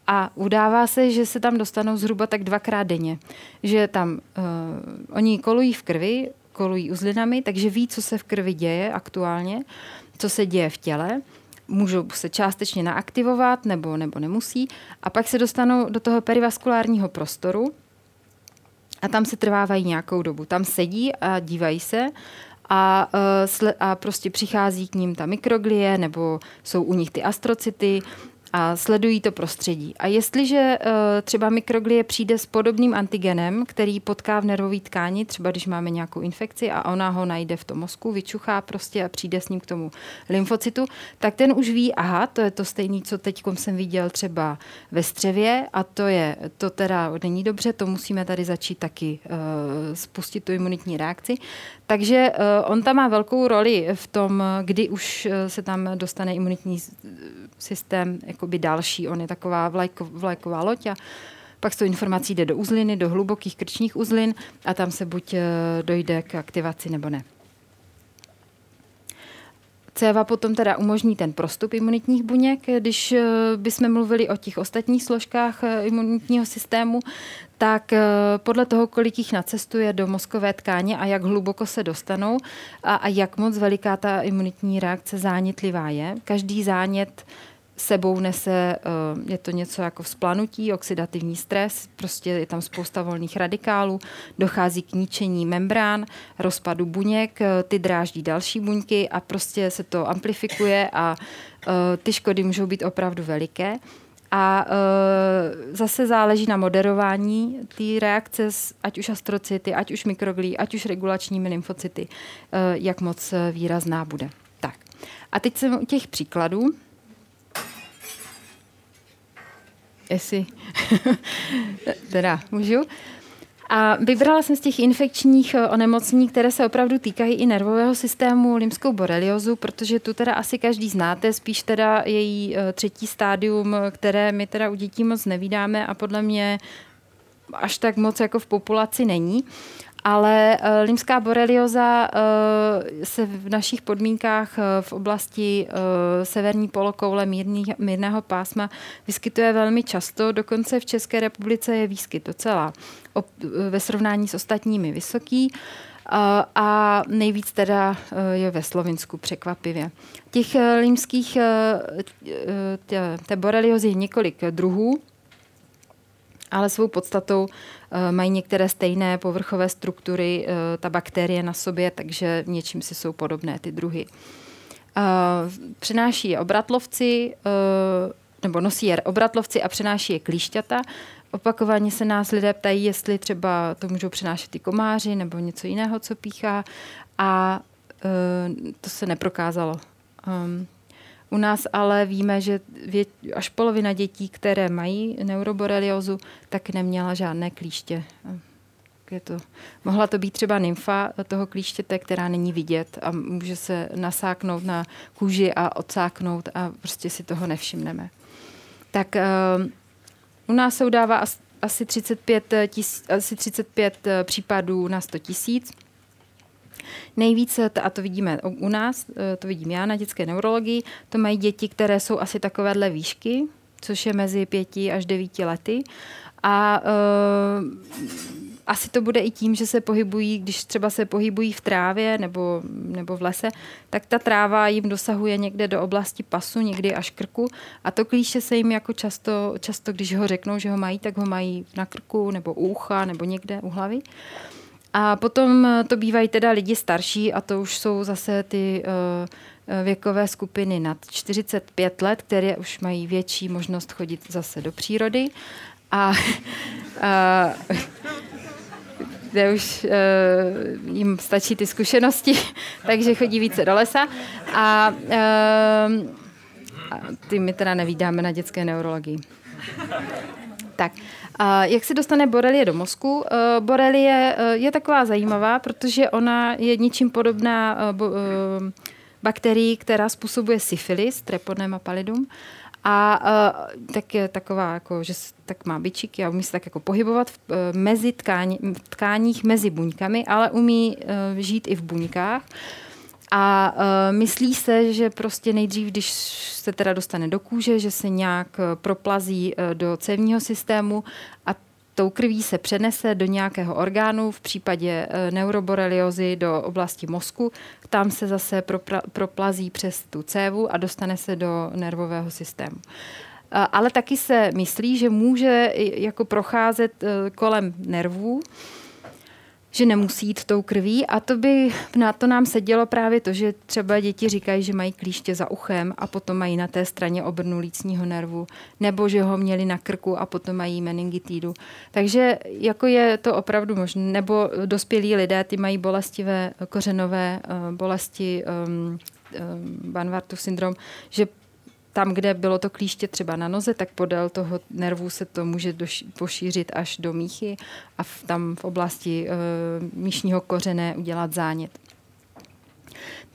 a udává se, že se tam dostanou zhruba tak dvakrát denně. Že tam uh, oni kolují v krvi, kolují uzlinami, takže ví, co se v krvi děje aktuálně, co se děje v těle můžou se částečně naaktivovat nebo, nebo nemusí a pak se dostanou do toho perivaskulárního prostoru a tam se trvávají nějakou dobu. Tam sedí a dívají se a, uh, a prostě přichází k ním ta mikroglie nebo jsou u nich ty astrocyty a sledují to prostředí. A jestliže uh, třeba mikroglie přijde s podobným antigenem, který potká v nervové tkáni, třeba když máme nějakou infekci a ona ho najde v tom mozku, vyčuchá prostě a přijde s ním k tomu lymfocytu, tak ten už ví, aha, to je to stejné, co teď jsem viděl třeba ve střevě a to je, to teda není dobře, to musíme tady začít taky uh, spustit tu imunitní reakci. Takže uh, on tam má velkou roli v tom, kdy už se tam dostane imunitní systém jakoby další, on je taková vlajko, vlajková loď a pak s tou informací jde do uzliny, do hlubokých krčních uzlin a tam se buď eh, dojde k aktivaci nebo ne. Céva potom teda umožní ten prostup imunitních buněk. Když eh, bychom mluvili o těch ostatních složkách eh, imunitního systému, tak podle toho, kolik jich nacestuje do mozkové tkáně a jak hluboko se dostanou a, a jak moc veliká ta imunitní reakce zánětlivá je. Každý zánět sebou nese, eh, je to něco jako vzplanutí, oxidativní stres, prostě je tam spousta volných radikálů, dochází k ničení membrán, rozpadu buněk, eh, ty dráždí další buňky a prostě se to amplifikuje a eh, ty škody můžou být opravdu veliké. A e, zase záleží na moderování té reakce, ať už astrocity, ať už mikroglí, ať už regulačními lymfocyty, e, jak moc výrazná bude. Tak. A teď jsem u těch příkladů. Jestli teda můžu. A vybrala jsem z těch infekčních eh, onemocnění, které se opravdu týkají i nervového systému, limskou boreliozu, protože tu teda asi každý znáte, spíš teda její eh, třetí stádium, které my teda u dětí moc nevídáme a podle mě až tak moc jako v populaci není. Ale uh, limská borelioza uh, se v našich podmínkách uh, v oblasti uh, severní polokoule mírný, mírného pásma vyskytuje velmi často. Dokonce v České republice je výskyt docela op, ve srovnání s ostatními vysoký. A nejvíc teda je ve Slovinsku překvapivě. Těch límských, té boreliozy je několik druhů, ale svou podstatou mají některé stejné povrchové struktury, eh, ta bakterie na sobě, takže něčím si jsou podobné ty druhy. Eh, přenáší je obratlovci, nebo nosí je obratlovci a přenáší je klíšťata. Opakovaně se nás lidé ptají, jestli třeba to můžou přenášet i komáři nebo něco jiného, co píchá. A to se neprokázalo. U nás ale víme, že až polovina dětí, které mají neuroboreliozu, tak neměla žádné klíště. Je to, mohla to být třeba nymfa toho klíštěte, která není vidět a může se nasáknout na kůži a odsáknout a prostě si toho nevšimneme. Tak uh, u nás se udává asi 35, tis, asi 35 eh, případů na 100 tisíc. Nejvíce, a to vidíme u nás, e, to vidím já na dětské neurologii, to mají děti, které jsou asi takovéhle výšky, což je mezi pěti až devíti lety. A uh, asi to bude i tím, že se pohybují, když třeba se pohybují v trávě nebo, nebo v lese, tak ta tráva jim dosahuje někde do oblasti pasu, někdy až krku a to klíště se jim jako často, často, když ho řeknou, že ho mají, tak ho mají na krku nebo u ucha nebo někde u hlavy. Uh, a potom eh, to bývají teda lidi starší a to už jsou zase ty uh, věkové skupiny nad 45 let, které už mají větší možnost chodit zase do přírody. A, a kde už uh, jim stačí ty zkušenosti, takže chodí více do lesa. A, uh, a ty my teda nevídáme na dětské neurologii. Tak, a jak se dostane borelie do mozku? Uh, borelie uh, je taková zajímavá, protože ona je ničím podobná uh, bakterii, která způsobuje syfilis, treponema pallidum. A tak je taková, jako, že tak má byčíky a umí se tak jako pohybovat v, mezi tkání, v tkáních mezi buňkami, ale umí žít i v buňkách. A uh, myslí se, že prostě nejdřív, když se teda dostane do kůže, že se nějak e, proplazí uh, do cévního systému a tou krví se přenese do nějakého orgánu, v případě uh, neuroboreliozy do oblasti mozku, tam se zase propra- proplazí přes tu cévu a dostane se do nervového systému. Ale taky se myslí, že může jako procházet kolem nervů, že nemusí jít tou krví a to by na to nám sedělo právě to, že třeba děti říkají, že mají klíště za uchem a potom mají na té straně obrnu lícního nervu, nebo že ho měli na krku a potom mají meningitídu. Takže jako je to opravdu možné, nebo dospělí lidé, ty mají bolestivé kořenové eh, bolesti, um, um, Banvartův syndrom, že tam, kde bylo to klíště třeba na noze, tak podél toho nervu se to může doš- pošířit až do míchy a v, tam v oblasti e, míšního kořené udělat zánět.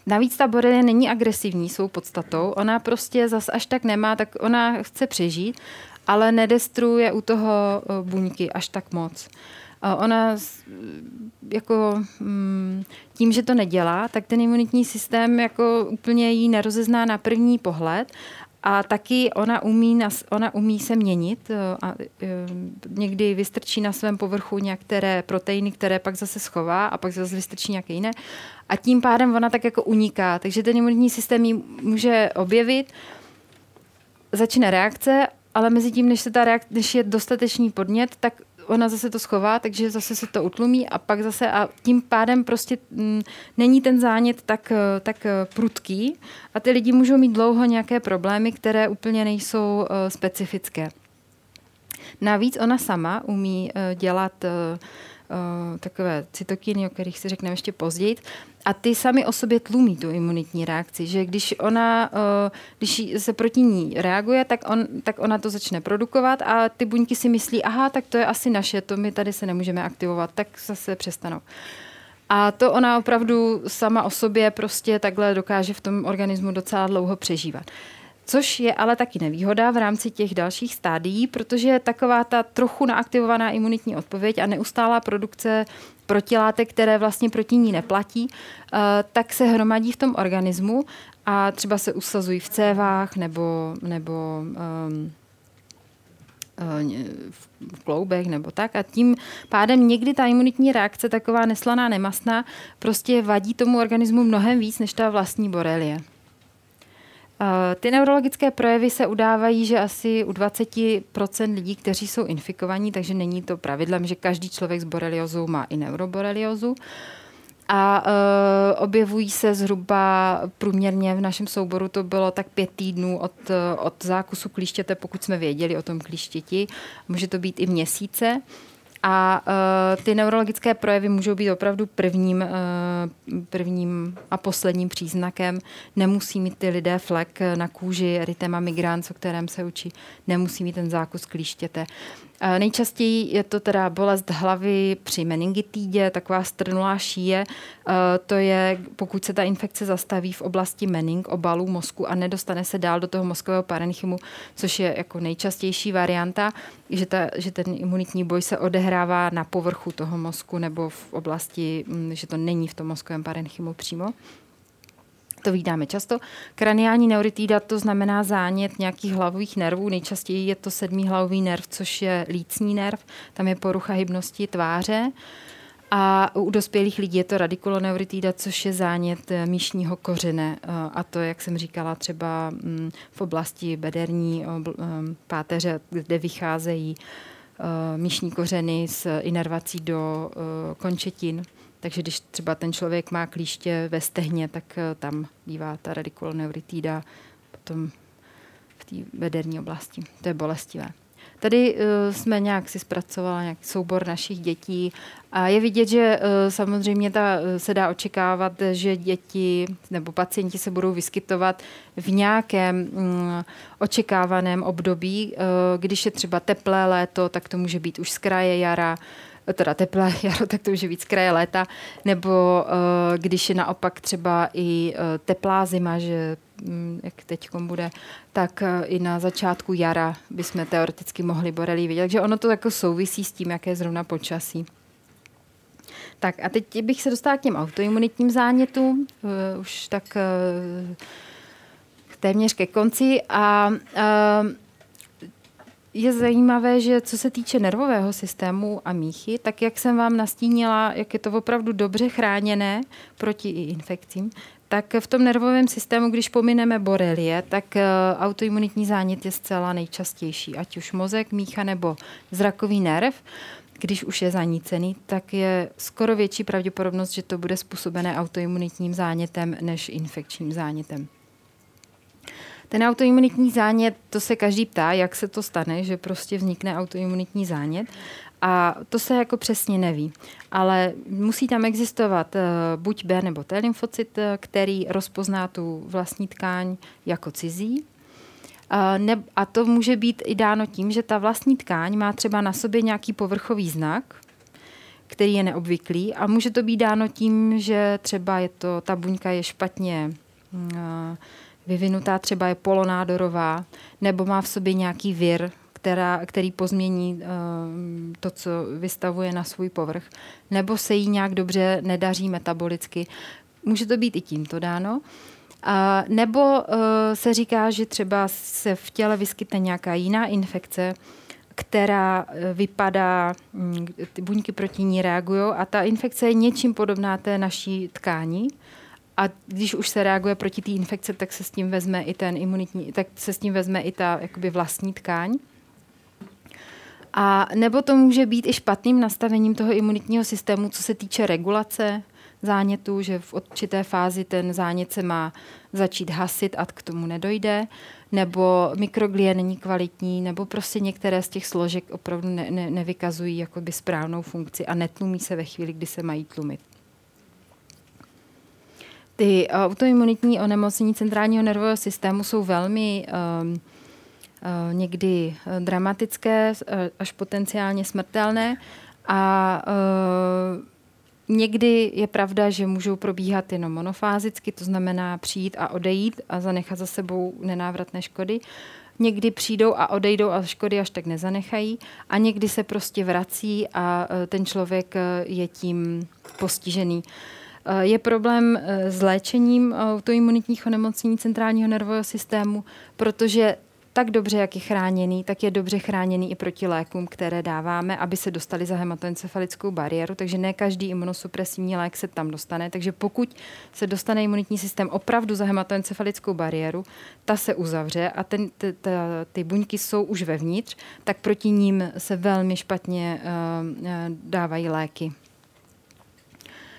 Navíc ta borelie není agresivní svou podstatou, ona prostě zas až tak nemá, tak ona chce přežít, ale nedestruje u toho eh, buňky až tak moc. Ona jako mm, tím, že to nedělá, tak ten imunitní systém jako úplně jí nerozezná na první pohled a taky ona umí, nas, ona umí se měnit eh, a e, někdy vystrčí na svém povrchu některé proteiny, které pak zase schová a pak zase vystrčí nějaké jiné. A tím pádem ona tak jako uniká. Takže ten imunitní systém ji může objevit, začne reakce, ale mezi tím, než, se ta reakce, než je dostatečný podnět, tak ona zase to schová, takže zase se to utlumí a pak zase a tím pádem prostě mm, není ten zánět tak, eh, tak eh, prudký a ty lidi můžou mít dlouho nějaké problémy, které úplně nejsou uh, specifické. Navíc ona sama umí dělat takové cytokiny, o kterých si řekneme ještě později. A ty sami o sobě tlumí tu imunitní reakci, že když ona, uh, když se proti ní reaguje, tak, on, tak ona to začne produkovat a ty buňky si myslí, aha, tak to je asi naše, to my tady se nemůžeme aktivovat, tak zase přestanou. A to ona opravdu sama o sobě prostě takhle dokáže v tom organismu docela dlouho přežívat. Což je ale taky nevýhoda v rámci těch dalších stádií, protože taková ta trochu naaktivovaná imunitní odpověď a neustálá produkce protilátek, které vlastně proti ní neplatí, eh, tak se hromadí v tom organismu a třeba se usazují v cévách nebo, nebo um, v kloubech nebo tak. A tím pádem někdy ta imunitní reakce, taková neslaná, nemastná, prostě vadí tomu organismu mnohem víc než ta vlastní borelie. Eh, ty neurologické projevy se udávají, že asi u 20% lidí, kteří jsou infikovaní, takže není to pravidlem, že každý člověk s boreliozou má i neuroboreliozu. A uh, objevují se zhruba průměrně v našem souboru, to bylo tak pět týdnů od, od zákusu klíštěte, pokud jsme věděli o tom klíštěti. Může to být i měsíce. A uh, ty neurologické projevy můžou být opravdu prvním, uh, prvním a posledním příznakem. Nemusí mít ty lidé flek na kůži, erytema migrans, o kterém se učí, nemusí mít ten zákus klíštěte. Nejčastěji je to teda bolest hlavy při meningitídě, taková strnulá šíje. To je, pokud se ta infekce zastaví v oblasti mening, obalu mozku a nedostane se dál do toho mozkového parenchymu, což je jako nejčastější varianta, že, ta, že ten imunitní boj se odehrává na povrchu toho mozku nebo v oblasti, mm, že to není v tom mozkovém parenchymu přímo. To vydáme často. Kraniální neuritída to znamená zánět nějakých hlavových nervů. Nejčastěji je to sedmý hlavový nerv, což je lícní nerv. Tam je porucha hybnosti tváře. A u dospělých lidí je to radikuloneuritída, což je zánět eh, míšního kořene. Eh, a to, jak jsem říkala, třeba mm, v oblasti bederní eh, páteře, kde vycházejí míšní kořeny s inervací do končetin. Takže když třeba ten člověk má klíště ve stehně, tak eh, tam bývá ta radikuloneuritida potom v té bederní oblasti. To je bolestivé. Tady uh, jsme nějak si zpracovali nějaký soubor našich dětí a je vidět, že uh, samozřejmě ta, uh, se dá očekávat, že děti nebo pacienti se budou vyskytovat v nějakém um, očekávaném období. Uh, když je třeba teplé léto, tak to může být už z kraje jara, teda teplé jaro, tak to už je víc kraje léta, nebo uh, když je naopak třeba i uh, teplá zima, že um, jak teď bude, tak uh, i na začátku jara bychom teoreticky mohli borelí vidět. Takže ono to jako souvisí s tím, jaké je zrovna počasí. Tak a teď bych se dostala k těm autoimunitním zánětům, už tak téměř ke konci a uh, je zajímavé, že co se týče nervového systému a míchy, tak jak jsem vám nastínila, jak je to opravdu dobře chráněné proti i infekcím, tak v tom nervovém systému, když pomineme borelie, tak eh, autoimunitní zánět je zcela nejčastější, ať už mozek, mícha nebo zrakový nerv. Když už je zanícený, tak je skoro větší pravděpodobnost, že to bude způsobené autoimunitním zánětem než infekčním zánětem. Ten autoimunitní zánět, to se každý ptá, jak se to stane, že prostě vznikne autoimunitní zánět. A to se jako přesně neví. Ale musí tam existovat uh, buď B nebo T lymfocyt, eh, který rozpozná tu vlastní tkáň jako cizí. Uh, ne, a to může být i dáno tím, že ta vlastní tkáň má třeba na sobě nějaký povrchový znak, který je neobvyklý a může to být dáno tím, že třeba je to, ta buňka je špatně uh, vyvinutá, třeba je polonádorová, nebo má v sobě nějaký vir, která, který pozmění uh, to, co vystavuje na svůj povrch, nebo se jí nějak dobře nedaří metabolicky. Může to být i tímto dáno. A, nebo uh, se říká, že třeba se v těle vyskytne nějaká jiná infekce, která eh, vypadá, mm, ty buňky proti ní reagují a ta infekce je něčím podobná té naší tkání. A když už se reaguje proti té infekce, tak se s tím vezme i ten imunitní, tak se s tím vezme i ta jakoby vlastní tkáň. A nebo to může být i špatným nastavením toho imunitního systému, co se týče regulace zánětu, že v určité fázi ten zánět se má začít hasit a k tomu nedojde, nebo mikroglie není kvalitní, nebo prostě některé z těch složek opravdu ne, ne, nevykazují jakoby správnou funkci a netlumí se ve chvíli, kdy se mají tlumit. Ty autoimunitní onemocnění centrálního nervového systému jsou velmi um, uh, někdy uh, dramatické, uh, až potenciálně smrtelné a uh, Někdy je pravda, že můžou probíhat jenom monofázicky, to znamená přijít a odejít a zanechat za sebou nenávratné škody. Někdy přijdou a odejdou a škody až tak nezanechají a někdy se prostě vrací a ten člověk je tím postižený. Eh, je problém eh, s léčením autoimunitních onemocnění centrálního nervového systému, protože tak dobře, jak je chráněný, tak je dobře chráněný i proti lékům, které dáváme, aby se dostali za hematoencefalickou bariéru, takže ne každý imunosupresivní lék se tam dostane, takže pokud se dostane imunitní systém opravdu za hematoencefalickou bariéru, ta se uzavře a ten, ty, ty, ty buňky jsou už vevnitř, tak proti ním se velmi špatně uh, dávají léky.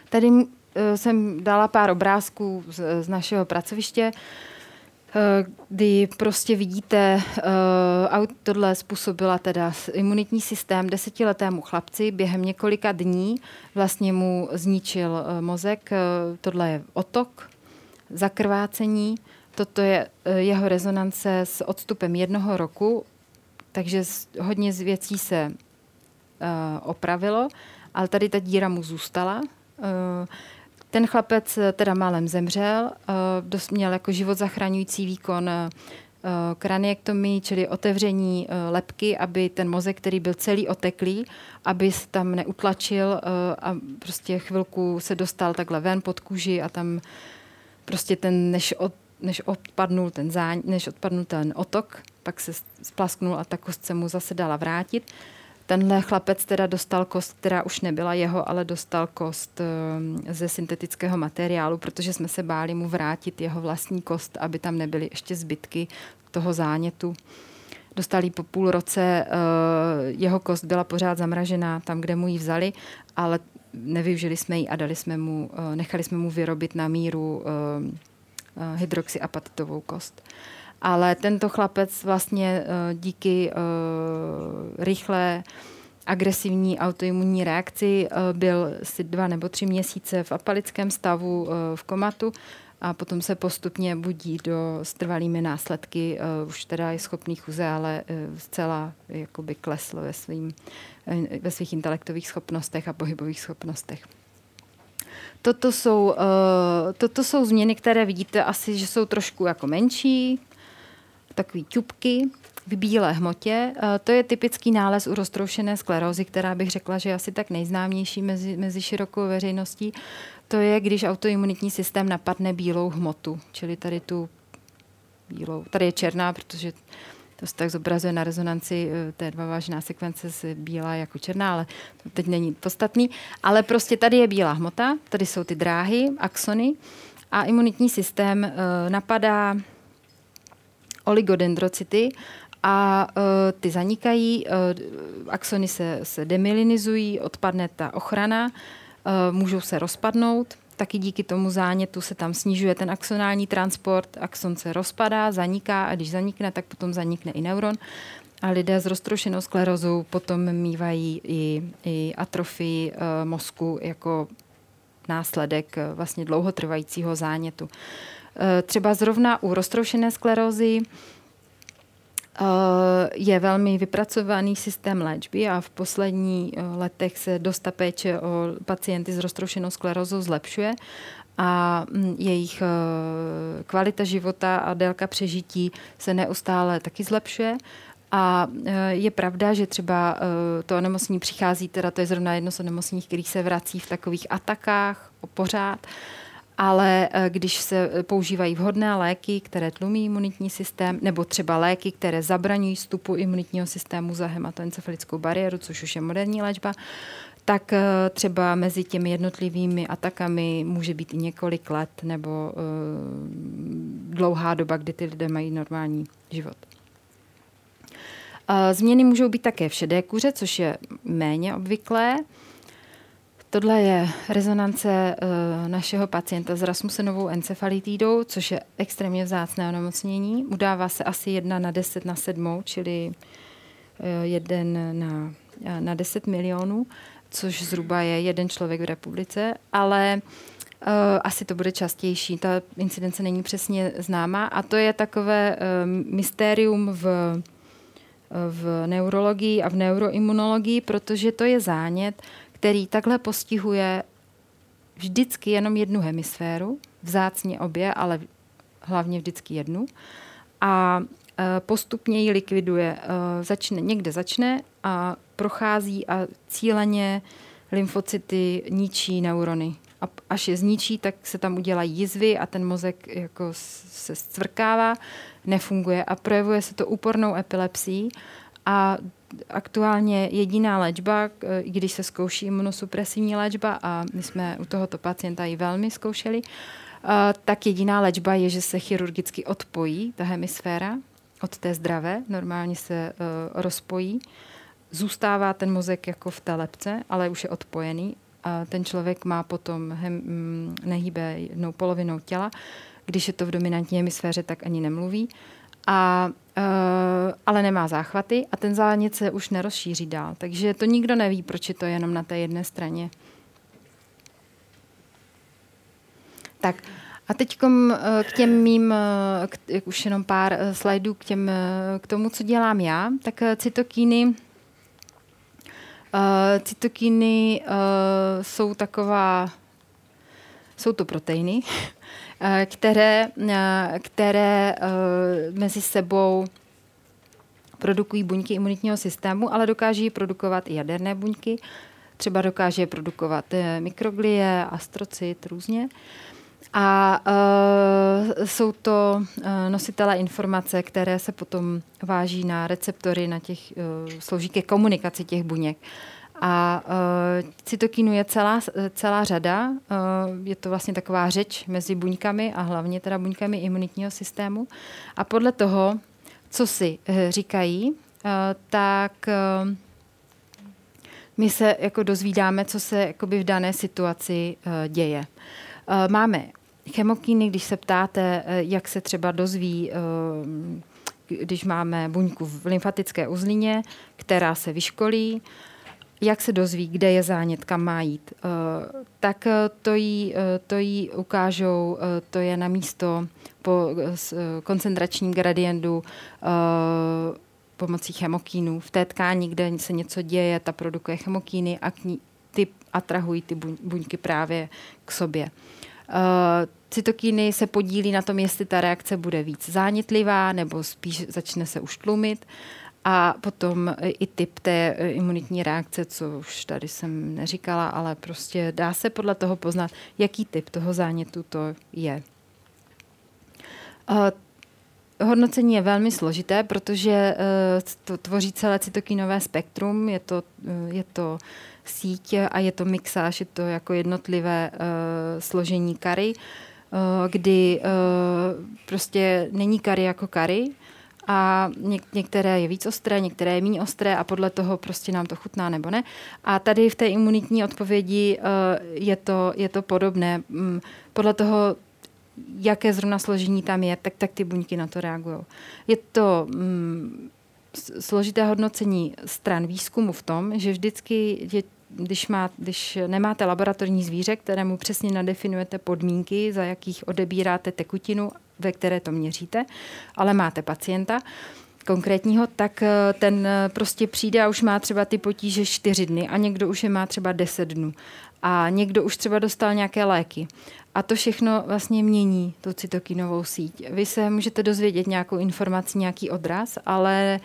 Tady Eh, jsem dala pár obrázků z, z našeho pracoviště, eh, kdy prostě vidíte, uh, tohle způsobila teda imunitní systém desetiletému chlapci během několika dní vlastně mu zničil mozek. Tohle je otok, zakrvácení, toto je jeho rezonance s odstupem jednoho roku, takže hodně z věcí se opravilo, ale tady ta díra mu zůstala. Ten chlapec eh, teda málem zemřel, eh, dost měl jako život zachraňující výkon eh, kraniektomii, čili otevření lepky, aby ten mozek, který byl celý oteklý, aby se tam neutlačil a prostě chvilku se dostal takhle ven pod kůži a tam prostě ten, než, od, než odpadnul ten záň, než odpadnul ten otok, pak se splasknul a ta kost se mu zase dala vrátit. Tenhle chlapec teda dostal kost, která už nebyla jeho, ale dostal kost ehm, ze syntetického materiálu, protože jsme se báli mu vrátit jeho vlastní kost, aby tam nebyly ještě zbytky toho zánětu. Dostali po půl roce, eh, jeho kost byla pořád zamražená tam, kde mu ji vzali, ale nevyužili jsme ji a dali jsme mu, eh, nechali jsme mu vyrobit na míru ehm, eh, hydroxyapatitovou kost ale tento chlapec vlastně uh, díky uh, rychlé agresivní autoimunní reakci uh, byl si dva nebo tři měsíce v apalickém stavu v komatu a potom se postupně budí do s trvalými následky. Už teda je schopný chůze, ale zcela jakoby klesl ve, svým, ve svých intelektových schopnostech a pohybových schopnostech. Toto jsou, toto jsou změny, které vidíte asi, že jsou trošku jako menší, takový ťupky v bílé hmotě. Eh, to je typický nález u roztroušené sklerózy, která bych řekla, že je asi tak nejznámější mezi, mezi širokou veřejností. To je, když autoimunitní systém napadne bílou hmotu, čili tady tu bílou. Tady je černá, protože to se tak zobrazuje na rezonanci eh, té dva vážná sekvence se bílá jako černá, ale to teď není podstatný. Ale prostě tady je bílá hmota, tady jsou ty dráhy, axony a imunitní systém uh, napadá oligodendrocyty a uh, ty zanikají, uh, axony se, se demilinizují, odpadne ta ochrana, uh, můžou se rozpadnout, taky díky tomu zánětu se tam snižuje ten axonální transport, axon se rozpadá, zaniká a když zanikne, tak potom zanikne i neuron. A lidé s roztroušenou sklerozou potom mývají i, i atrofii uh, mozku jako následek uh, vlastně dlouhotrvajícího zánětu. Uh, třeba zrovna u roztroušené sklerózy je velmi vypracovaný systém léčby a v posledních letech se dosta péče o pacienty s roztroušenou sklerózou zlepšuje a mm, jejich kvalita života a délka přežití se neustále taky zlepšuje. A je pravda, že třeba to onemocnění přichází, teda to je zrovna jedno z onemocnění, který se vrací v takových atakách pořád, ale eh, když se eh, používají vhodné léky, které tlumí imunitní systém, nebo třeba léky, které zabraňují vstupu imunitního systému za hematoencefalickou bariéru, což už je moderní léčba, tak eh, třeba mezi těmi jednotlivými atakami může být i několik let nebo uh, dlouhá doba, kdy ty lidé mají normální život. Změny můžou být také v šedé kůře, což je méně obvyklé. Tohle je rezonance uh, našeho pacienta s Rasmusenovou encefalitidou, což je extrémně vzácné onemocnění. Udává se asi 1 na 10 na 7, čili uh, jeden na, na 10 milionů, což zhruba je jeden člověk v republice, ale uh, asi to bude častější. Ta incidence není přesně známá a to je takové mystérium v v neurologii a v neuroimunologii, protože to je zánět, který takhle postihuje vždycky jenom jednu hemisféru, vzácně obě, ale hlavně vždycky jednu. A e, postupně ji likviduje. E, začne, někde začne a prochází a cíleně lymfocyty ničí neurony. A až je zničí, tak se tam udělají jizvy a ten mozek jako se zcvrkává, nefunguje a projevuje se to úpornou epilepsií a aktuálně jediná léčba, i když se zkouší imunosupresivní léčba a my jsme u tohoto pacienta ji velmi zkoušeli, tak jediná léčba je, že se chirurgicky odpojí ta hemisféra od té zdravé, normálně se e, rozpojí. Zůstává ten mozek jako v té lepce, ale už je odpojený. A ten člověk má potom, hem, nehýbe jednou polovinou těla. Když je to v dominantní hemisféře, tak ani nemluví a, uh, ale nemá záchvaty a ten zánět se už nerozšíří dál. Takže to nikdo neví, proč je to jenom na té jedné straně. Tak a teď k těm mým, k, jak už jenom pár slajdů k, těm, k tomu, co dělám já, tak cytokíny, uh, cytokíny uh, jsou taková, jsou to proteiny, Eh, které, eh, které eh, mezi sebou produkují buňky imunitního systému, ale dokáží produkovat i jaderné buňky. Třeba dokáže produkovat mikroglie, astrocit, různě. A jsou to uh, nositelé informace, které se potom váží na receptory, na těch, uh, slouží ke komunikaci těch buněk. A uh, cytokinu je celá, celá řada. Uh, je to vlastně taková řeč mezi buňkami a hlavně teda buňkami imunitního systému. A podle toho, co si uh, říkají, uh, tak uh, my se jako dozvídáme, co se jakoby v dané situaci uh, děje. Uh, máme chemokíny, když se ptáte, uh, jak se třeba dozví uh, když máme buňku v lymfatické uzlině, která se vyškolí, jak se dozví, kde je zánět, kam má jít, eh, tak eh, to jí, eh, to jí ukážou, to je na místo po koncentračním gradientu pomocí chemokínů. V té tkání, kde se něco děje, ta produkuje chemokíny a ní, ty atrahují ty buňky právě k sobě. Cytokíny se podílí na tom, jestli ta reakce bude víc zánětlivá nebo spíš začne se už tlumit. A potom i typ té e, imunitní reakce, co už tady jsem neříkala, ale prostě dá se podle toho poznat, jaký typ toho zánětu to je. Hodnocení je velmi složité, protože e, to tvoří celé cytokinové spektrum, je to, e, je to síť a je to mixáž, je to jako jednotlivé složení kary, kdy prostě není kary jako kary, a něk- některé je víc ostré, některé je méně ostré a podle toho prostě nám to chutná nebo ne. A tady v té imunitní odpovědi uh, je, to, je to podobné. Um, podle toho, jaké zrovna složení tam je, tak, tak ty buňky na to reagují. Je to um, složité hodnocení stran výzkumu v tom, že vždycky je když, má, když nemáte laboratorní zvíře, kterému přesně nadefinujete podmínky, za jakých odebíráte tekutinu ve které to měříte, ale máte pacienta, konkrétního, tak ten prostě přijde a už má třeba ty potíže čtyři dny a někdo už je má třeba deset dnů a někdo už třeba dostal nějaké léky. A to všechno vlastně mění tu cytokinovou síť. Vy se můžete dozvědět nějakou informaci, nějaký odraz, ale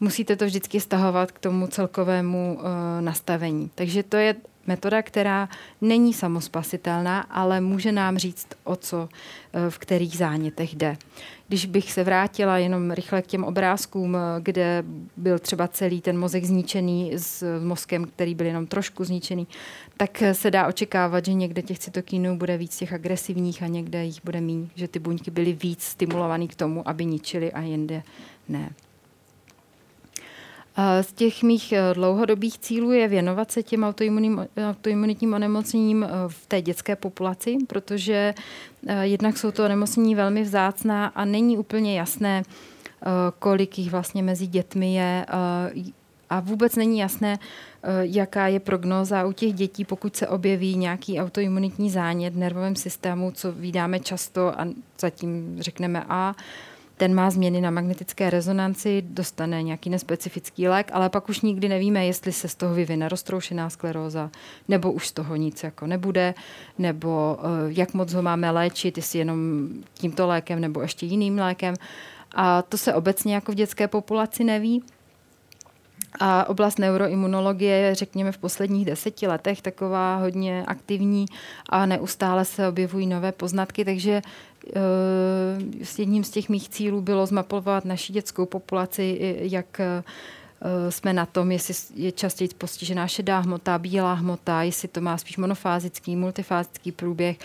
musíte to vždycky stahovat k tomu celkovému uh, nastavení. Takže to je metoda, která není samospasitelná, ale může nám říct, o co eh, v kterých zánětech jde. Když bych se vrátila jenom rychle k těm obrázkům, eh, kde byl třeba celý ten mozek zničený s mozkem, který byl jenom trošku zničený, tak se dá očekávat, že někde těch cytokínů bude víc těch agresivních a někde jich bude méně, že ty buňky byly víc stimulované k tomu, aby ničily a jinde ne. Z těch mých eh, dlouhodobých cílů je věnovat se těm autoimunitním onemocněním eh, v té dětské populaci, protože eh, jednak jsou to onemocnění velmi vzácná a není úplně jasné, kolik jich vlastně mezi dětmi je a vůbec není jasné, jaká je prognóza u těch dětí, pokud se objeví nějaký autoimunitní zánět v nervovém systému, co vydáme často a zatím řekneme A, ten má změny na magnetické rezonanci, dostane nějaký nespecifický lék, ale pak už nikdy nevíme, jestli se z toho vyvine roztroušená skleróza, nebo už z toho nic jako nebude, nebo uh, jak moc ho máme léčit, jestli jenom tímto lékem nebo ještě jiným lékem. A to se obecně jako v dětské populaci neví. A oblast neuroimunologie je, řekněme, v posledních deseti letech taková hodně aktivní a neustále se objevují nové poznatky, takže uh, jedním z těch mých cílů bylo zmapovat naši dětskou populaci, jak uh, jsme na tom, jestli je častěji postižená šedá hmota, bílá hmota, jestli to má spíš monofázický, multifázický průběh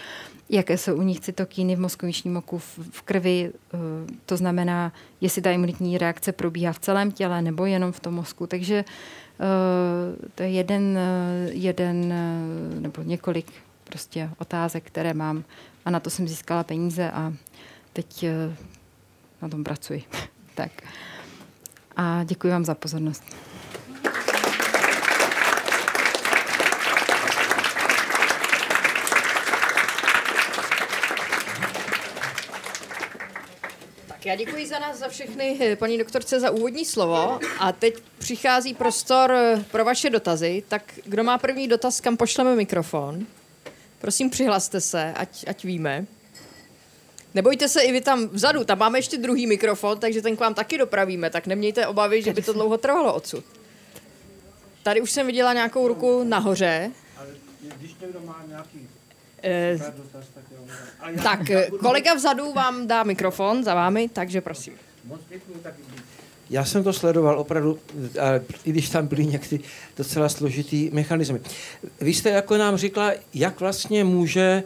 jaké jsou u nich cytokíny v mozkovičním oku v, v krvi, eh, to znamená, jestli ta imunitní reakce probíhá v celém těle nebo jenom v tom mozku. Takže eh, to je jeden, eh, jeden nebo několik prostě otázek, které mám a na to jsem získala peníze a teď na tom pracuji. tak. A děkuji vám za pozornost. Já děkuji za nás, za všechny, eh, paní doktorce, za úvodní slovo. A teď přichází prostor eh, pro vaše dotazy. Tak kdo má první dotaz, kam pošleme mikrofon? Prosím, přihlaste se, ať, ať víme. Nebojte se i vy tam vzadu, tam máme ještě druhý mikrofon, takže ten k vám taky dopravíme, tak nemějte obavy, že by to dlouho trvalo odsud. Tady už jsem viděla nějakou ruku nahoře. Ale když někdo má nějaký Eh, tak, kolega vzadu vám dá mikrofon za vámi, takže prosím. Já jsem to sledoval opravdu, i když tam byly někdy docela složitý mechanismy. Vy jste jako nám říkala, jak vlastně může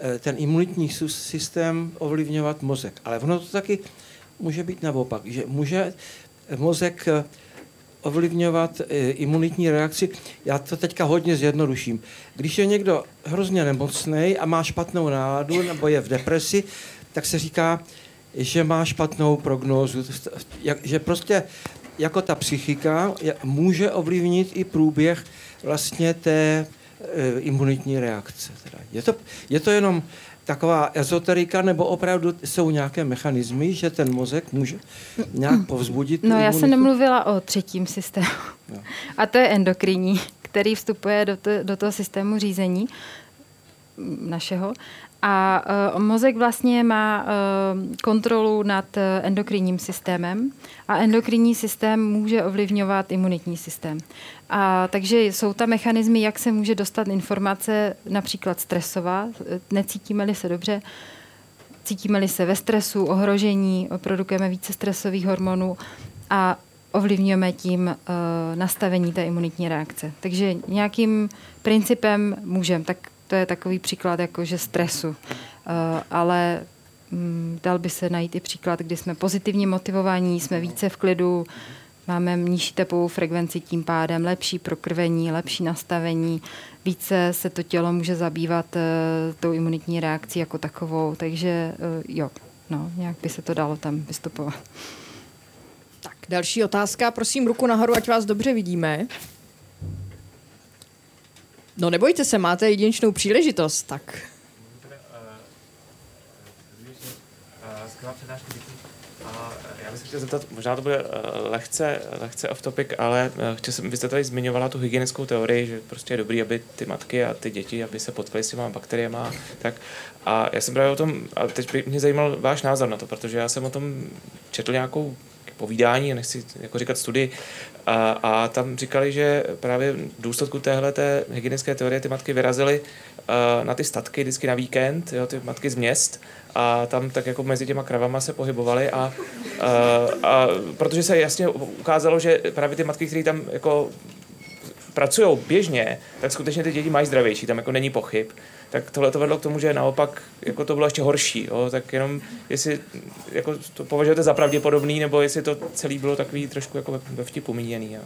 eh, ten imunitní systém ovlivňovat mozek. Ale ono to taky může být naopak, že může mozek eh, ovlivňovat e, imunitní reakci. Já to teďka hodně zjednoduším. Když je někdo hrozně nemocný a má špatnou náladu nebo je v depresi, tak se říká, že má špatnou prognózu. Že prostě jako ta psychika může ovlivnit i průběh vlastně té e, imunitní reakce. Je to, je to jenom taková ezoterika, nebo opravdu jsou nějaké mechanismy, že ten mozek může nějak povzbudit? No já jsem nemluvila o třetím systému. No. A to je endokrinní, který vstupuje do, to, do toho systému řízení našeho. A uh, mozek vlastně má uh, kontrolu nad uh, endokrinním systémem a endokrinní systém může ovlivňovat imunitní systém. A takže jsou tam mechanismy, jak se může dostat informace, například stresová, necítíme-li se dobře, cítíme-li se ve stresu, ohrožení, produkujeme více stresových hormonů a ovlivňujeme tím uh, nastavení té imunitní reakce. Takže nějakým principem můžeme, tak to je takový příklad jakože stresu. Uh, ale um, dal by se najít i příklad, kdy jsme pozitivně motivovaní, jsme více v klidu, máme nižší tepovou frekvenci, tím pádem lepší prokrvení, lepší nastavení, více se to tělo může zabývat uh, tou imunitní reakcí jako takovou, takže uh, jo, no, nějak by se to dalo tam vystupovat. Tak, další otázka, prosím ruku nahoru, ať vás dobře vidíme. No nebojte se, máte jedinečnou příležitost, tak. se chtěl zeptat, možná to bude lehce, lehce off topic, ale chtěl jsem, vy jste tady zmiňovala tu hygienickou teorii, že prostě je dobrý, aby ty matky a ty děti, aby se potkali s těma bakteriemi. Tak. A já jsem právě o tom, a teď by mě zajímal váš názor na to, protože já jsem o tom četl nějakou povídání, nechci jako říkat studii, a, a tam říkali, že právě v důsledku téhle té hygienické teorie ty matky vyrazily uh, na ty statky vždycky na víkend, jo, ty matky z měst. A tam tak jako mezi těma kravama se pohybovaly a, uh, a protože se jasně ukázalo, že právě ty matky, které tam jako pracují běžně, tak skutečně ty děti mají zdravější, tam jako není pochyb tak tohle to vedlo k tomu, že naopak jako to bylo ještě horší. Jo? Tak jenom jestli jako to považujete za pravděpodobný, nebo jestli to celé bylo takový trošku jako ve vtipu míněný. Jo?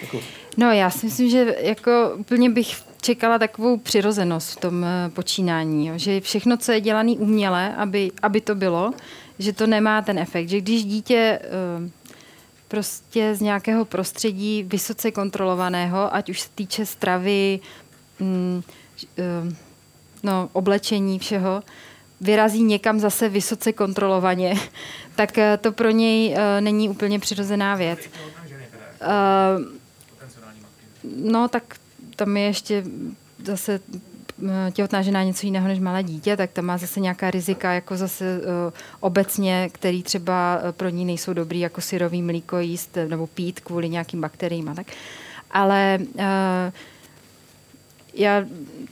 Děkuji. No já si myslím, že jako úplně bych čekala takovou přirozenost v tom eh, počínání, jo? že všechno, co je dělané uměle, aby, aby to bylo, že to nemá ten efekt. Že když dítě eh, prostě z nějakého prostředí vysoce kontrolovaného, ať už se týče stravy, mm, no, oblečení, všeho, vyrazí někam zase vysoce kontrolovaně, tak eh, to pro něj uh, není úplně přirozená věc. No, tak tam je ještě zase těhotná žena něco jiného než malé dítě, tak tam má zase nějaká rizika, jako zase obecně, který třeba pro ní nejsou dobrý, jako syrový mlíko jíst nebo pít kvůli nějakým bakteriím a tak. Ale uh, já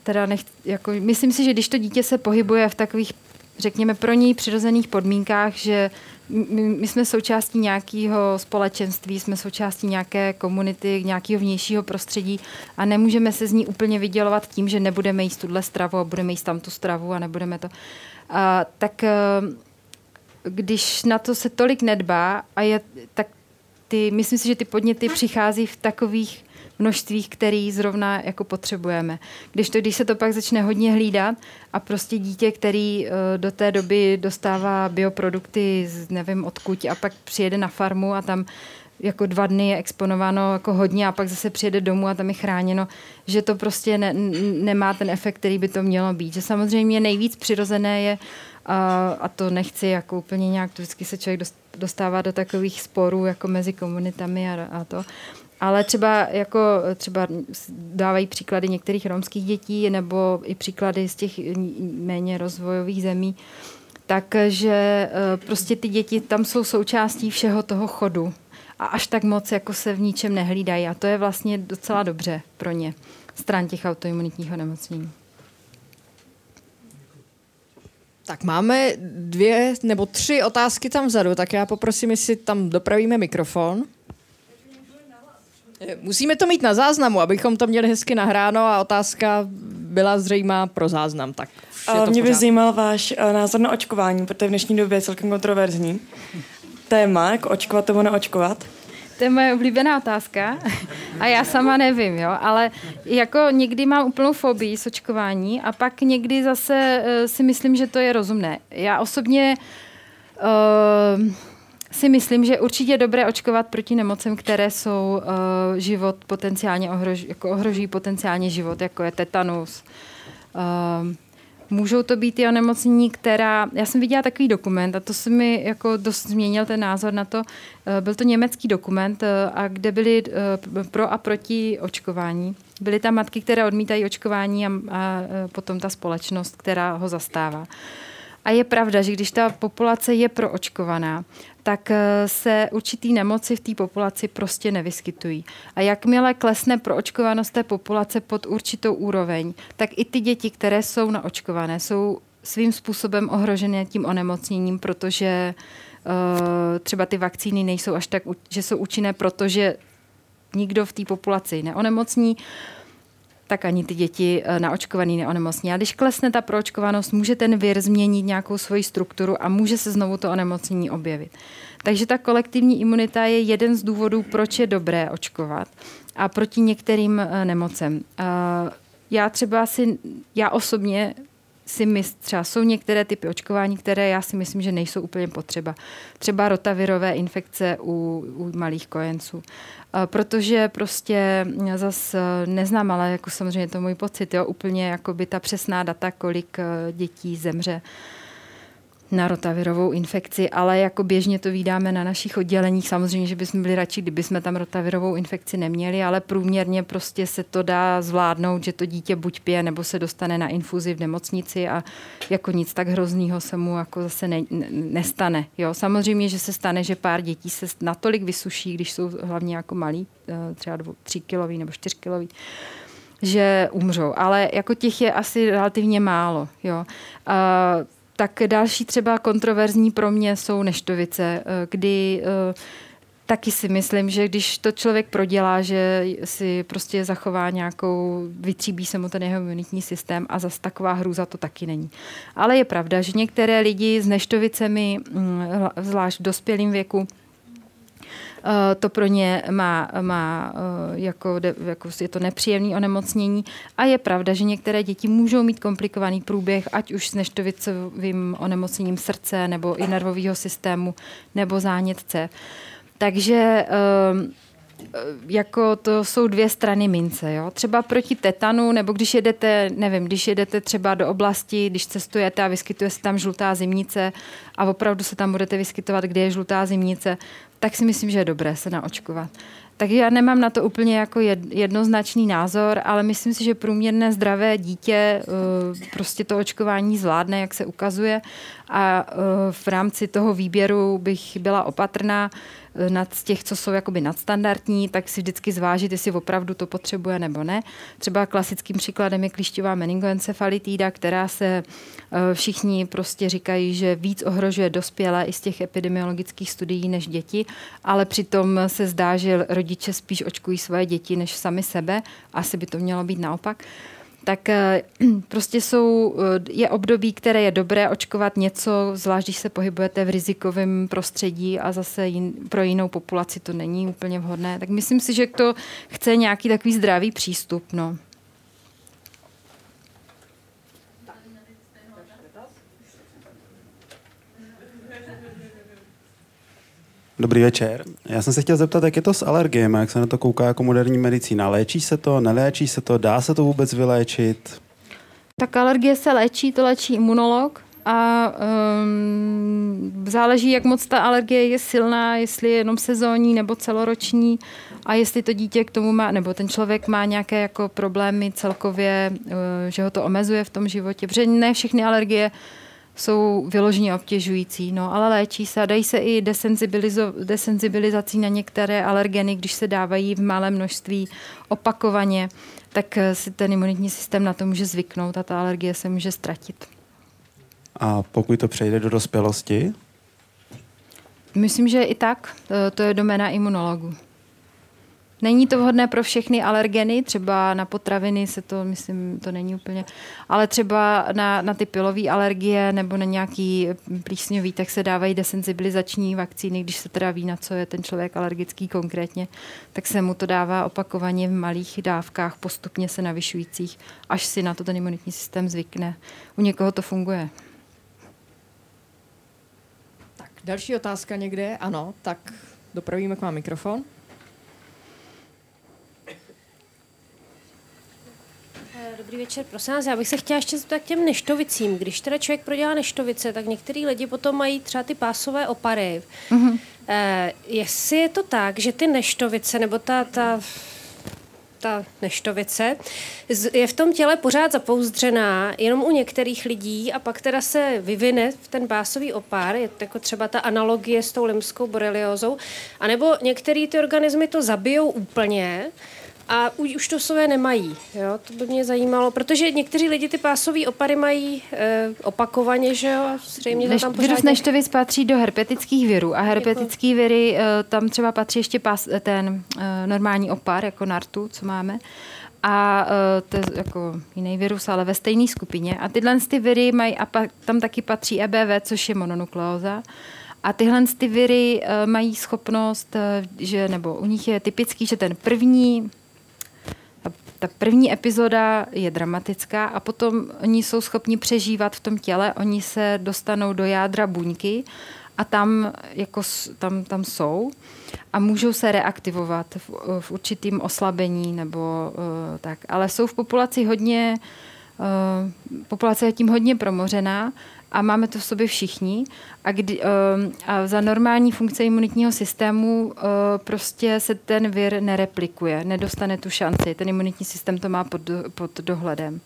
teda nech, jako, myslím si, že když to dítě se pohybuje v takových, řekněme, pro něj přirozených podmínkách, že my, my jsme součástí nějakého společenství, jsme součástí nějaké komunity, nějakého vnějšího prostředí a nemůžeme se z ní úplně vydělovat tím, že nebudeme jíst tuhle stravu a budeme jíst tam tu stravu a nebudeme to. A, tak eh, když na to se tolik nedbá a je, tak ty, myslím si, že ty podněty přichází v takových množství, který zrovna jako potřebujeme. Když to, když se to pak začne hodně hlídat a prostě dítě, který uh, do té doby dostává bioprodukty z nevím odkud a pak přijede na farmu a tam jako dva dny je exponováno jako hodně a pak zase přijede domů a tam je chráněno, že to prostě ne, nemá ten efekt, který by to mělo být. Že samozřejmě nejvíc přirozené je, a, a to nechci jako úplně nějak, vždycky se člověk dostává do takových sporů jako mezi komunitami a, a to, ale třeba jako třeba dávají příklady některých romských dětí nebo i příklady z těch méně rozvojových zemí, takže eh, prostě ty děti tam jsou součástí všeho toho chodu a až tak moc jako se v ničem nehlídají a to je vlastně docela dobře pro ně stran těch autoimunitních onemocnění. Tak máme dvě nebo tři otázky tam vzadu, tak já poprosím, jestli tam dopravíme mikrofon. Musíme to mít na záznamu, abychom to měli hezky nahráno a otázka byla zřejmá pro záznam. Tak mě by zajímal váš uh, názor na očkování, protože v dnešní době je celkem kontroverzní. Téma, jako očkovat nebo neočkovat. To je moje oblíbená otázka a já sama nevím, jo, ale jako někdy mám úplnou fobii s očkování a pak někdy zase uh, si myslím, že to je rozumné. Já osobně uh, si myslím, že určitě je dobré očkovat proti nemocem, které jsou uh, život potenciálně ohrož, jako ohrožují potenciálně život, jako je tetanus. Uh, můžou to být i onemocnění, která... Já jsem viděla takový dokument a to se mi jako dost změnil ten názor na to. Uh, byl to německý dokument, uh, a kde byly uh, pro a proti očkování. Byly tam matky, které odmítají očkování a, a potom ta společnost, která ho zastává. A je pravda, že když ta populace je proočkovaná, tak eh, se určitý nemoci v té populaci prostě nevyskytují. A jakmile klesne proočkovanost té populace pod určitou úroveň, tak i ty děti, které jsou naočkované, jsou svým způsobem ohrožené tím onemocněním, protože uh, třeba ty vakcíny nejsou až tak, že jsou účinné, protože nikdo v té populaci neonemocní. Uh, tak ani ty děti eh, naočkovaný neonemocní. A když klesne ta proočkovanost, může ten vir změnit nějakou svoji strukturu a může se znovu to onemocnění objevit. Takže ta kolektivní imunita je jeden z důvodů, proč je dobré očkovat a proti některým eh, nemocem. Eh, já třeba si, já osobně si myslím, třeba jsou některé typy očkování, které já si myslím, že nejsou úplně potřeba. Třeba rotavirové infekce u, u malých kojenců. Protože prostě zas neznám, ale jako samozřejmě to můj pocit, jo, úplně jako by ta přesná data, kolik dětí zemře na rotavirovou infekci, ale jako běžně to vydáme na našich odděleních. Samozřejmě, že bychom byli radši, kdyby jsme tam rotavirovou infekci neměli, ale průměrně prostě se to dá zvládnout, že to dítě buď pije, nebo se dostane na infuzi v nemocnici a jako nic tak hroznýho se mu jako zase ne, nestane. Jo, samozřejmě, že se stane, že pár dětí se natolik vysuší, když jsou hlavně jako malí, eh, třeba dvou, tři kilový nebo čtyř kilový, že umřou. Ale jako těch je asi relativně málo. Jo. A tak další třeba kontroverzní pro mě jsou neštovice, eh, kdy eh, taky si myslím, že když to člověk prodělá, že si prostě zachová nějakou, vytříbí se mu ten jeho imunitní systém a zase taková hrůza to taky není. Ale je pravda, že některé lidi s neštovicemi, mm, zvlášť v dospělém věku, to pro ně má, má eh, jako, jako je to nepříjemné onemocnění. A je pravda, že některé děti můžou mít komplikovaný průběh, ať už s neštovicovým onemocněním srdce nebo i nervového systému nebo zánětce. Takže Eh, jako to jsou dvě strany mince. Jo? Třeba proti tetanu, nebo když jedete, nevím, když jedete třeba do oblasti, když cestujete a vyskytuje se tam žlutá zimnice a opravdu se tam budete vyskytovat, kde je žlutá zimnice, tak si myslím, že je dobré se naočkovat. Takže já nemám na to úplně jako jednoznačný názor, ale myslím si, že průměrné zdravé dítě eh, prostě to očkování zvládne, jak se ukazuje. A eh, v rámci toho výběru bych byla opatrná nad z těch, co jsou jakoby nadstandardní, tak si vždycky zvážit, jestli opravdu to potřebuje nebo ne. Třeba klasickým příkladem je klíšťová meningoencefalitída, která se eh, všichni prostě říkají, že víc ohrožuje dospělé i z těch epidemiologických studií než děti, ale přitom se zdá, že rodiče spíš očkují svoje děti než sami sebe. Asi by to mělo být naopak tak eh, prostě jsou, eh, je období, které je dobré očkovat něco, zvlášť když se pohybujete v rizikovém prostředí a zase jin, pro jinou populaci to není úplně vhodné. Tak myslím si, že to chce nějaký takový zdravý přístup. No. Dobrý večer. Já jsem se chtěl zeptat, jak je to s alergiemi, jak se na to kouká jako moderní medicína. Léčí se to, neléčí se to, dá se to vůbec vyléčit? Tak alergie se léčí, to léčí imunolog a um, záleží, jak moc ta alergie je silná, jestli je jenom sezónní nebo celoroční a jestli to dítě k tomu má, nebo ten člověk má nějaké jako problémy celkově, uh, že ho to omezuje v tom životě, protože ne všechny alergie jsou vyloženě obtěžující, no, ale léčí se a dají se i desenzibilizací na některé alergeny, když se dávají v malém množství opakovaně, tak eh, si ten imunitní systém na to může zvyknout a ta alergie se může ztratit. A pokud to přejde do dospělosti? Myslím, že i tak. Eh, to je doména imunologu. Není to vhodné pro všechny alergeny, třeba na potraviny se to, myslím, to není úplně, ale třeba na, na ty pilové alergie nebo na nějaký plísňový, tak se dávají desensibilizační vakcíny, když se teda ví, na co je ten člověk alergický konkrétně, tak se mu to dává opakovaně v malých dávkách, postupně se navyšujících, až si na to ten imunitní systém zvykne. U někoho to funguje. Tak, další otázka někde? Ano, tak dopravíme k vám mikrofon. Dobrý večer, prosím vás, já bych se chtěla ještě zeptat k těm neštovicím. Když teda člověk prodělá neštovice, tak některý lidi potom mají třeba ty pásové opary. Mm-hmm. Eh, jestli je to tak, že ty neštovice, nebo ta, ta ta neštovice, je v tom těle pořád zapouzdřená jenom u některých lidí a pak teda se vyvine v ten básový opár, je to jako třeba ta analogie s tou limskou boreliózou, anebo některé ty organismy to zabijou úplně a už to sové nemají. Jo? To by mě zajímalo, protože někteří lidi ty pásové opary mají e, opakovaně, že jo? Zřejmě Neš, tam pořádně... Virus neštovic patří do herpetických virů a herpetický viry, e, tam třeba patří ještě pas, ten e, normální opar, jako nartu, co máme a uh, to je jako jiný virus, ale ve stejné skupině. A tyhle ty viry mají, a pa, tam taky patří EBV, což je mononukleóza. A tyhle ty viry uh, mají schopnost, uh, že, nebo u nich je typický, že ten první ta první epizoda je dramatická a potom oni jsou schopni přežívat v tom těle, oni se dostanou do jádra buňky a tam, jako, tam, tam jsou a můžou se reaktivovat v, v určitým oslabení nebo uh, tak. Ale jsou v populaci hodně, uh, populace je tím hodně promořená a máme to v sobě všichni. A, kdy, um, a za normální funkce imunitního systému uh, prostě se ten vir nereplikuje, nedostane tu šanci. Ten imunitní systém to má pod, pod dohledem.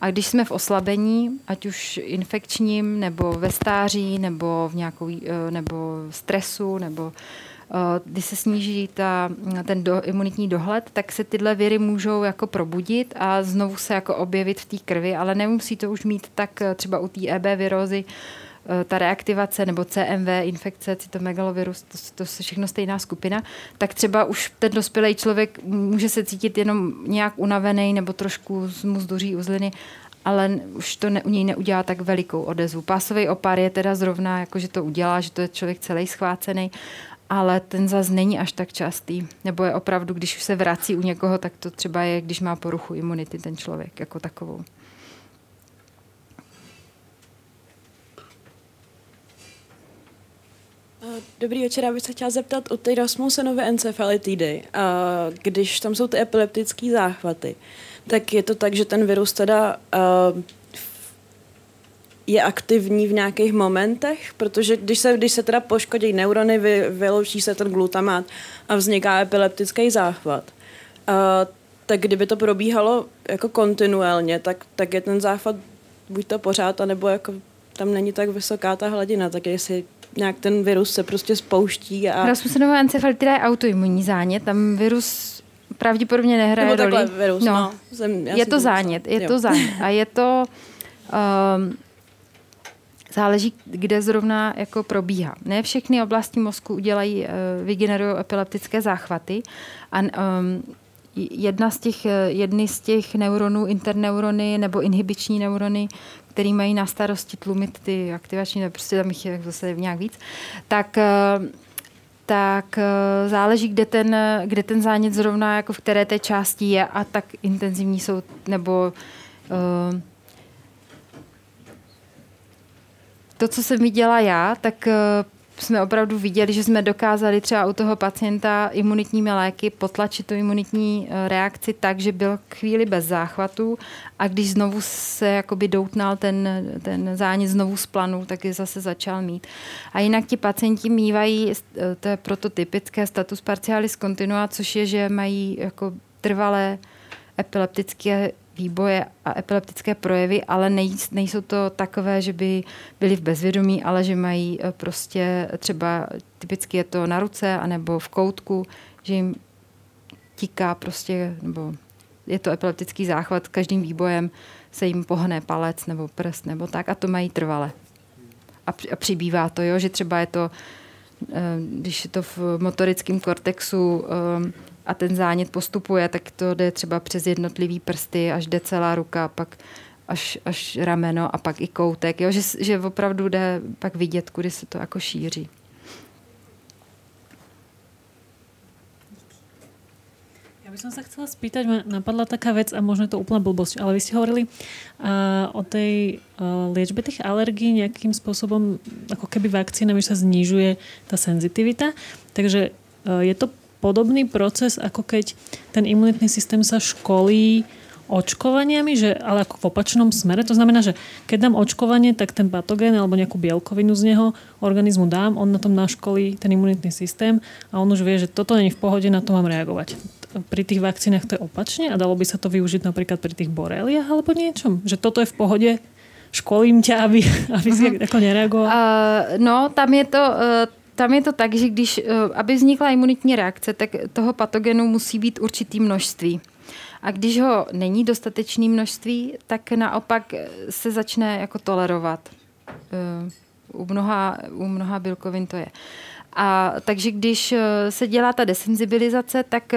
A když jsme v oslabení, ať už infekčním, nebo ve stáří, nebo v nějakou, uh, nebo stresu, nebo uh, když se sníží ta, ten do, imunitní dohled, tak se tyhle viry můžou jako probudit a znovu se jako objevit v té krvi, ale nemusí to už mít tak třeba u té EB virózy, Eh, ta reaktivace nebo CMV, infekce, cytomegalovirus, to, to je všechno stejná skupina, tak třeba už ten dospělý člověk může se cítit jenom nějak unavený nebo trošku mu zduří uzliny, ale už to ne, u něj neudělá tak velikou odezvu. Pásový opar je teda zrovna, jako že to udělá, že to je člověk celý schvácený, ale ten zas není až tak častý. Nebo je opravdu, když už se vrací u někoho, tak to třeba je, když má poruchu imunity ten člověk jako takovou. Dobrý večer, já bych se chtěla zeptat o té Rasmussenovy encefalitidy. Když tam jsou ty epileptické záchvaty, tak je to tak, že ten virus teda je aktivní v nějakých momentech, protože když se, když se teda poškodí neurony, vy, vyloučí se ten glutamát a vzniká epileptický záchvat. Uh, tak kdyby to probíhalo jako kontinuálně, tak, tak je ten záchvat buď to pořád, anebo jako tam není tak vysoká ta hladina, tak jestli nějak ten virus se prostě spouští. A... Rasmussenová encefalitida je autoimunní zánět, tam virus pravděpodobně nehraje Nebo roli. virus, no. no. Jsem, je to zánět, je jo. to zánět. A je to... Um, záleží, kde zrovna jako probíhá. Ne všechny oblasti mozku udělají, uh, vygenerují epileptické záchvaty a um, jedna z těch, jedny z těch neuronů, interneurony nebo inhibiční neurony, který mají na starosti tlumit ty aktivační, prostě tam jich je zase nějak víc, tak eh, tak eh, záleží, kde ten, kde ten zánět zrovna, jako v které té části je a tak intenzivní jsou, nebo uh, to, co se mi dělá já, tak uh, jsme opravdu viděli, že jsme dokázali třeba u toho pacienta imunitními léky potlačit tu imunitní eh, reakci tak, že byl chvíli bez záchvatu a když znovu se jakoby doutnal ten, ten zánět znovu z planu, tak je zase začal mít. A jinak ti pacienti mývají, eh, to je prototypické status partialis continua, což je, že mají jako trvalé epileptické výboje a epileptické projevy, ale nej, nejsou to takové, že by byli v bezvědomí, ale že mají eh, prostě třeba, typicky je to na ruce anebo v koutku, že jim tiká prostě, nebo je to epileptický záchvat, každým výbojem se jim pohne palec nebo prst nebo tak a to mají trvale. A, a přibývá to, jo, že třeba je to, eh, když je to v motorickém kortexu eh, a ten zánět postupuje, tak to jde třeba přes jednotlivý prsty, až jde celá ruka, pak až, až rameno a pak i koutek, jo? Že, že opravdu jde pak vidět, kudy se to jako šíří. by som sa chcela spýtať, ma napadla taká vec a možno je to úplná blbosť, ale vy ste hovorili uh, o tej uh, liečbe tých alergií nejakým spôsobom, ako keby vakcínami sa znižuje tá senzitivita. Takže uh, je to podobný proces, ako keď ten imunitný systém sa školí očkovaniami, že, ale ako v opačnom smere. To znamená, že keď dám očkovanie, tak ten patogén alebo nejakú bielkovinu z neho organizmu dám, on na tom naškolí ten imunitný systém a on už vie, že toto není v pohode, na to mám reagovať. Pri tých vakcínach to je opačne a dalo by sa to využiť napríklad pri tých boreliach alebo niečom? Že toto je v pohode, školím ťa, aby, aby si uh-huh. ako nereagoval? Uh, no, tam je to... Uh tam je to tak, že když, eh, aby vznikla imunitní reakce, tak toho patogenu musí být určitý množství. A když ho není dostatečné množství, tak naopak se začne jako tolerovat. Eh, u mnoha, u mnoha bílkovin to je. A takže když eh, se dělá ta desenzibilizace, tak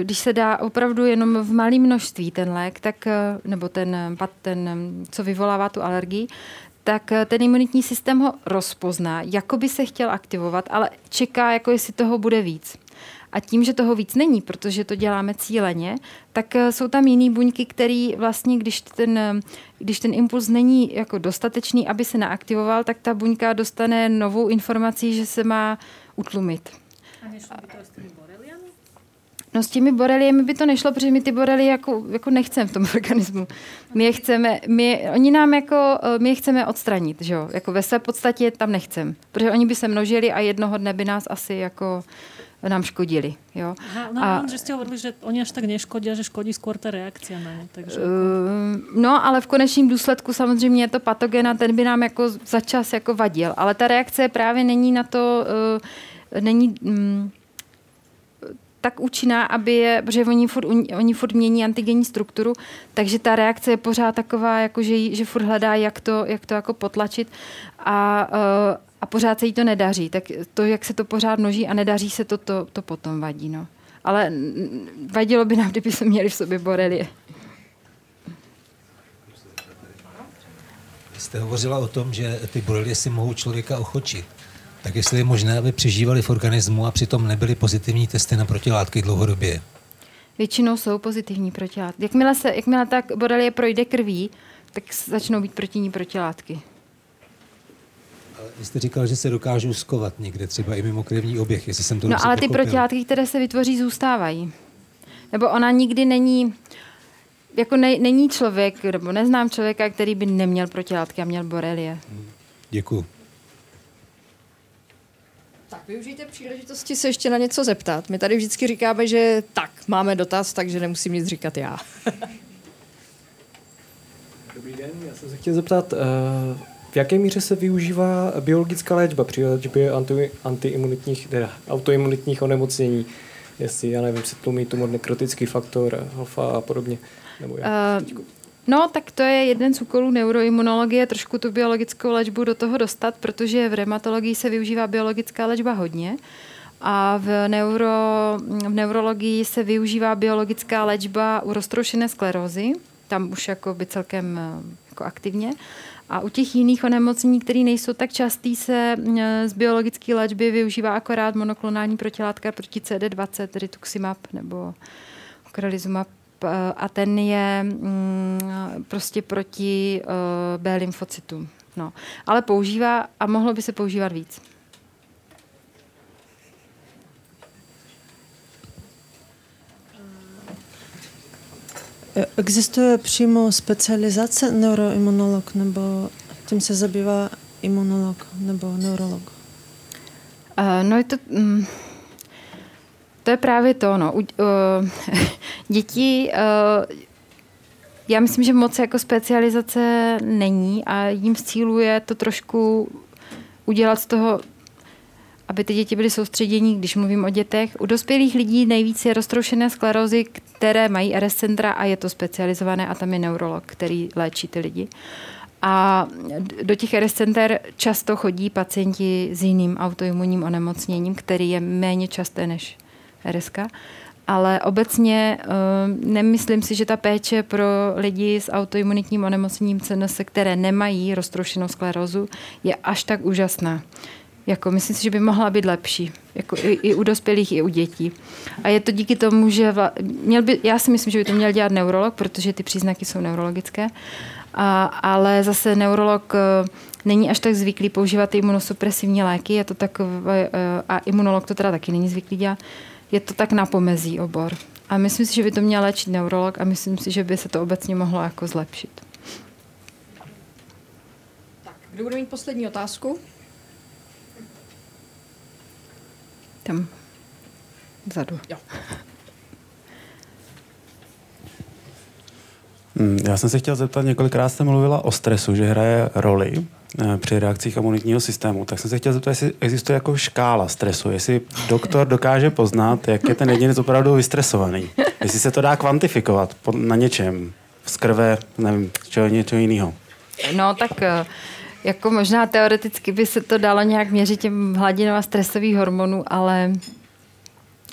když se dá opravdu jenom v malém množství ten lék, tak, nebo ten, ten, co vyvolává tu alergii, tak eh, ten imunitní systém ho rozpozná, jako by se chtěl aktivovat, ale čeká, jako jestli toho bude víc. A tím, že toho víc není, protože to děláme cíleně, tak eh, jsou tam jiné buňky, které vlastně, když ten, eh, když ten impuls není jako dostatečný, aby se naaktivoval, tak ta buňka dostane novou informaci, že se má utlumit. A No s těmi boreliemi by to nešlo, protože my ty borely jako, jako nechceme v tom organismu. My je chceme, my, oni nám jako, eh, my je chceme odstranit, že jo? Jako ve své podstatě tam nechcem, protože oni by se množili a jednoho dne by nás asi jako nám škodili. Jo? Aha, no, a, že jste hovorili, že oni až tak neškodí, že škodí skôr ta reakce na ně. Takže... Uh, no, ale v konečném důsledku samozřejmě je to patogen a ten by nám jako za čas jako vadil. Ale ta reakce právě není na to, uh, není... Um, tak účinná, aby je, protože oni furt, oni furt mění antigenní strukturu, takže ta reakce je pořád taková, jako že, že furt hledá, jak to, jak to jako potlačit a, uh, a pořád se jí to nedaří. Tak to, jak se to pořád množí a nedaří se to, to, to potom vadí. No. Ale vadilo by nám, kdyby se měli v sobě borelie. Jste hovořila o tom, že ty borelie si mohou člověka ochočit. Tak jestli je možné, aby přežívali v organismu a přitom nebyly pozitivní testy na protilátky dlouhodobě? Většinou jsou pozitivní protilátky. Jakmile, se, jakmile ta borelie projde krví, tak začnou být proti ní protilátky. Ale vy jste říkal, že se dokážou skovat někde, třeba i mimo krevní oběh, jestli jsem to No ale ty pochopil. protilátky, které se vytvoří, zůstávají. Nebo ona nikdy není, jako ne, není člověk, nebo neznám člověka, který by neměl protilátky a měl borelie. Děkuji. Využijte příležitosti se ještě na něco zeptat. My tady vždycky říkáme, že tak, máme dotaz, takže nemusím nic říkat já. Dobrý den, já jsem se chtěl zeptat, uh, v jaké míře se využívá biologická léčba při léčbě anti, antiimunitních, teda autoimunitních onemocnění? Jestli, já nevím, se tlumí tumor nekrotický faktor, alfa a podobně. Nebo jak? Uh, No, tak to je jeden z úkolů neuroimunologie, trošku tu biologickou léčbu do toho dostat, protože v reumatologii se využívá biologická léčba hodně. A v, neuro, v neurologii se využívá biologická léčba u roztroušené sklerózy, tam už jako by celkem jako aktivně. A u těch jiných onemocnění, které nejsou tak častý, se z biologické léčby využívá akorát monoklonální protilátka proti CD20, rituximab nebo okralizumab a ten je mm, prostě proti uh, B lymfocytům. No. Ale používá a mohlo by se používat víc. Existuje přímo specializace neuroimunolog nebo tím se zabývá imunolog nebo neurolog? Uh, no je to... Mm, to je právě to, no. U, uh, děti, uh, já myslím, že moc jako specializace není a jím cíluje to trošku udělat z toho, aby ty děti byly soustředění, když mluvím o dětech. U dospělých lidí nejvíc je roztroušené sklerózy, které mají RS centra a je to specializované a tam je neurolog, který léčí ty lidi. A do těch RS center často chodí pacienti s jiným autoimunním onemocněním, který je méně časté než RSK. Ale obecně uh, nemyslím si, že ta péče pro lidi s autoimunitním onemocněním CNS, které nemají roztroušenou sklerózu, je až tak úžasná. Jako, myslím si, že by mohla být lepší. Jako i, i u dospělých, i u dětí. A je to díky tomu, že vla, měl by, já si myslím, že by to měl dělat neurolog, protože ty příznaky jsou neurologické. A, ale zase neurolog uh, není až tak zvyklý používat imunosupresivní léky, je to takové, uh, a imunolog to teda taky není zvyklý dělat je to tak na pomezí obor. A myslím si, že by to měl léčit neurolog a myslím si, že by se to obecně mohlo jako zlepšit. Tak, kdo bude mít poslední otázku? Tam vzadu. Jo. Hmm, já jsem se chtěl zeptat, několikrát jste mluvila o stresu, že hraje roli při reakcích imunitního systému. Tak jsem se chtěl zeptat, jestli existuje jako škála stresu, jestli doktor dokáže poznat, jak je ten jedinec opravdu vystresovaný. Jestli se to dá kvantifikovat na něčem, z krve, nevím, čeho, něčeho jiného. No tak eh, jako možná teoreticky by se to dalo nějak měřit těm hladinou stresových hormonů, ale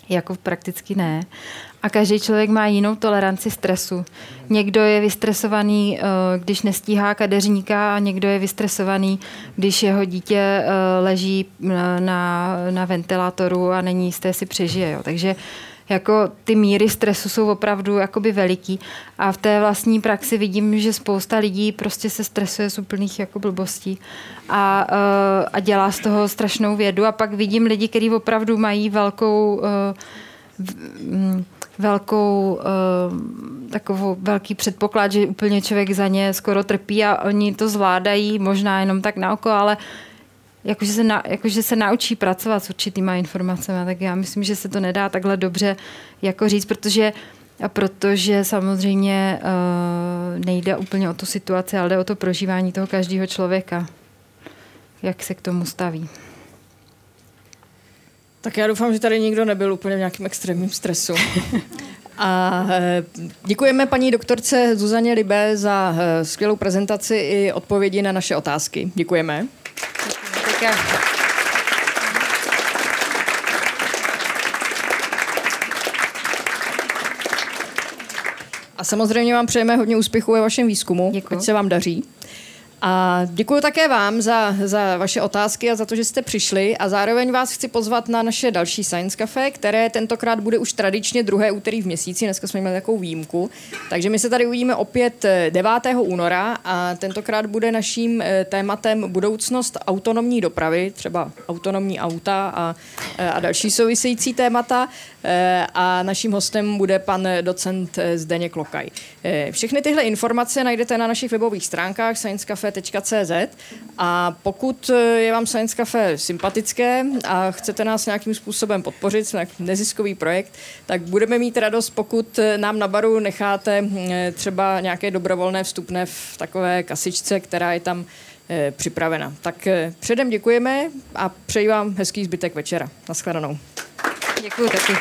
jako prakticky ne. A každý člověk má jinou toleranci stresu. Někdo je vystresovaný, eh, když nestíhá kadeřníka a někdo je vystresovaný, když jeho dítě eh, leží eh, na, na ventilátoru a není jisté, si přežije. Jo. Takže jako ty míry stresu jsou opravdu jakoby veliký a v té vlastní praxi vidím, že spousta lidí prostě se stresuje z úplných jako blbostí a, a dělá z toho strašnou vědu a pak vidím lidi, kteří opravdu mají velkou velkou, uh, takovou velký předpoklad, že úplně člověk za ně skoro trpí a oni to zvládají, možná jenom tak na oko, ale jakože se, na, jakože se naučí pracovat s určitýma informacemi, tak já myslím, že se to nedá takhle dobře jako říct, protože a protože samozřejmě uh, nejde úplně o tu situaci, ale jde o to prožívání toho každého člověka, jak se k tomu staví. Tak já doufám, že tady nikdo nebyl úplně v nějakým extrémním stresu. A eh, děkujeme paní doktorce Zuzaně Libe za eh, skvělou prezentaci i odpovědi na naše otázky. Děkujeme. Děkujeme. A samozřejmě vám přejeme hodně úspěchů ve vašem výzkumu. Děkuji. Ať se vám daří. A děkuji také vám za, za vaše otázky a za to, že jste přišli. A zároveň vás chci pozvat na naše další Science Cafe, které tentokrát bude už tradičně druhé úterý v měsíci. Dneska jsme měli takovou výjimku. Takže my se tady uvidíme opět 9. února a tentokrát bude naším eh, tématem budoucnost autonomní dopravy, třeba autonomní auta a, eh, a další související témata. Eh, A naším hostem bude pan docent Zdeněk Lokaj. Všechny tyhle informace najdete na našich webových stránkách sciencecafe.cz a pokud je vám Science Cafe sympatické a chcete nás nějakým způsobem podpořit, jsme neziskový projekt, tak budeme mít radost, pokud nám na baru necháte eh, třeba nějaké dobrovolné vstupné v takové kasičce, která je tam eh, připravena. Tak eh, předem děkujeme a přeji vám hezký zbytek večera. Naschledanou. Děkuji taky.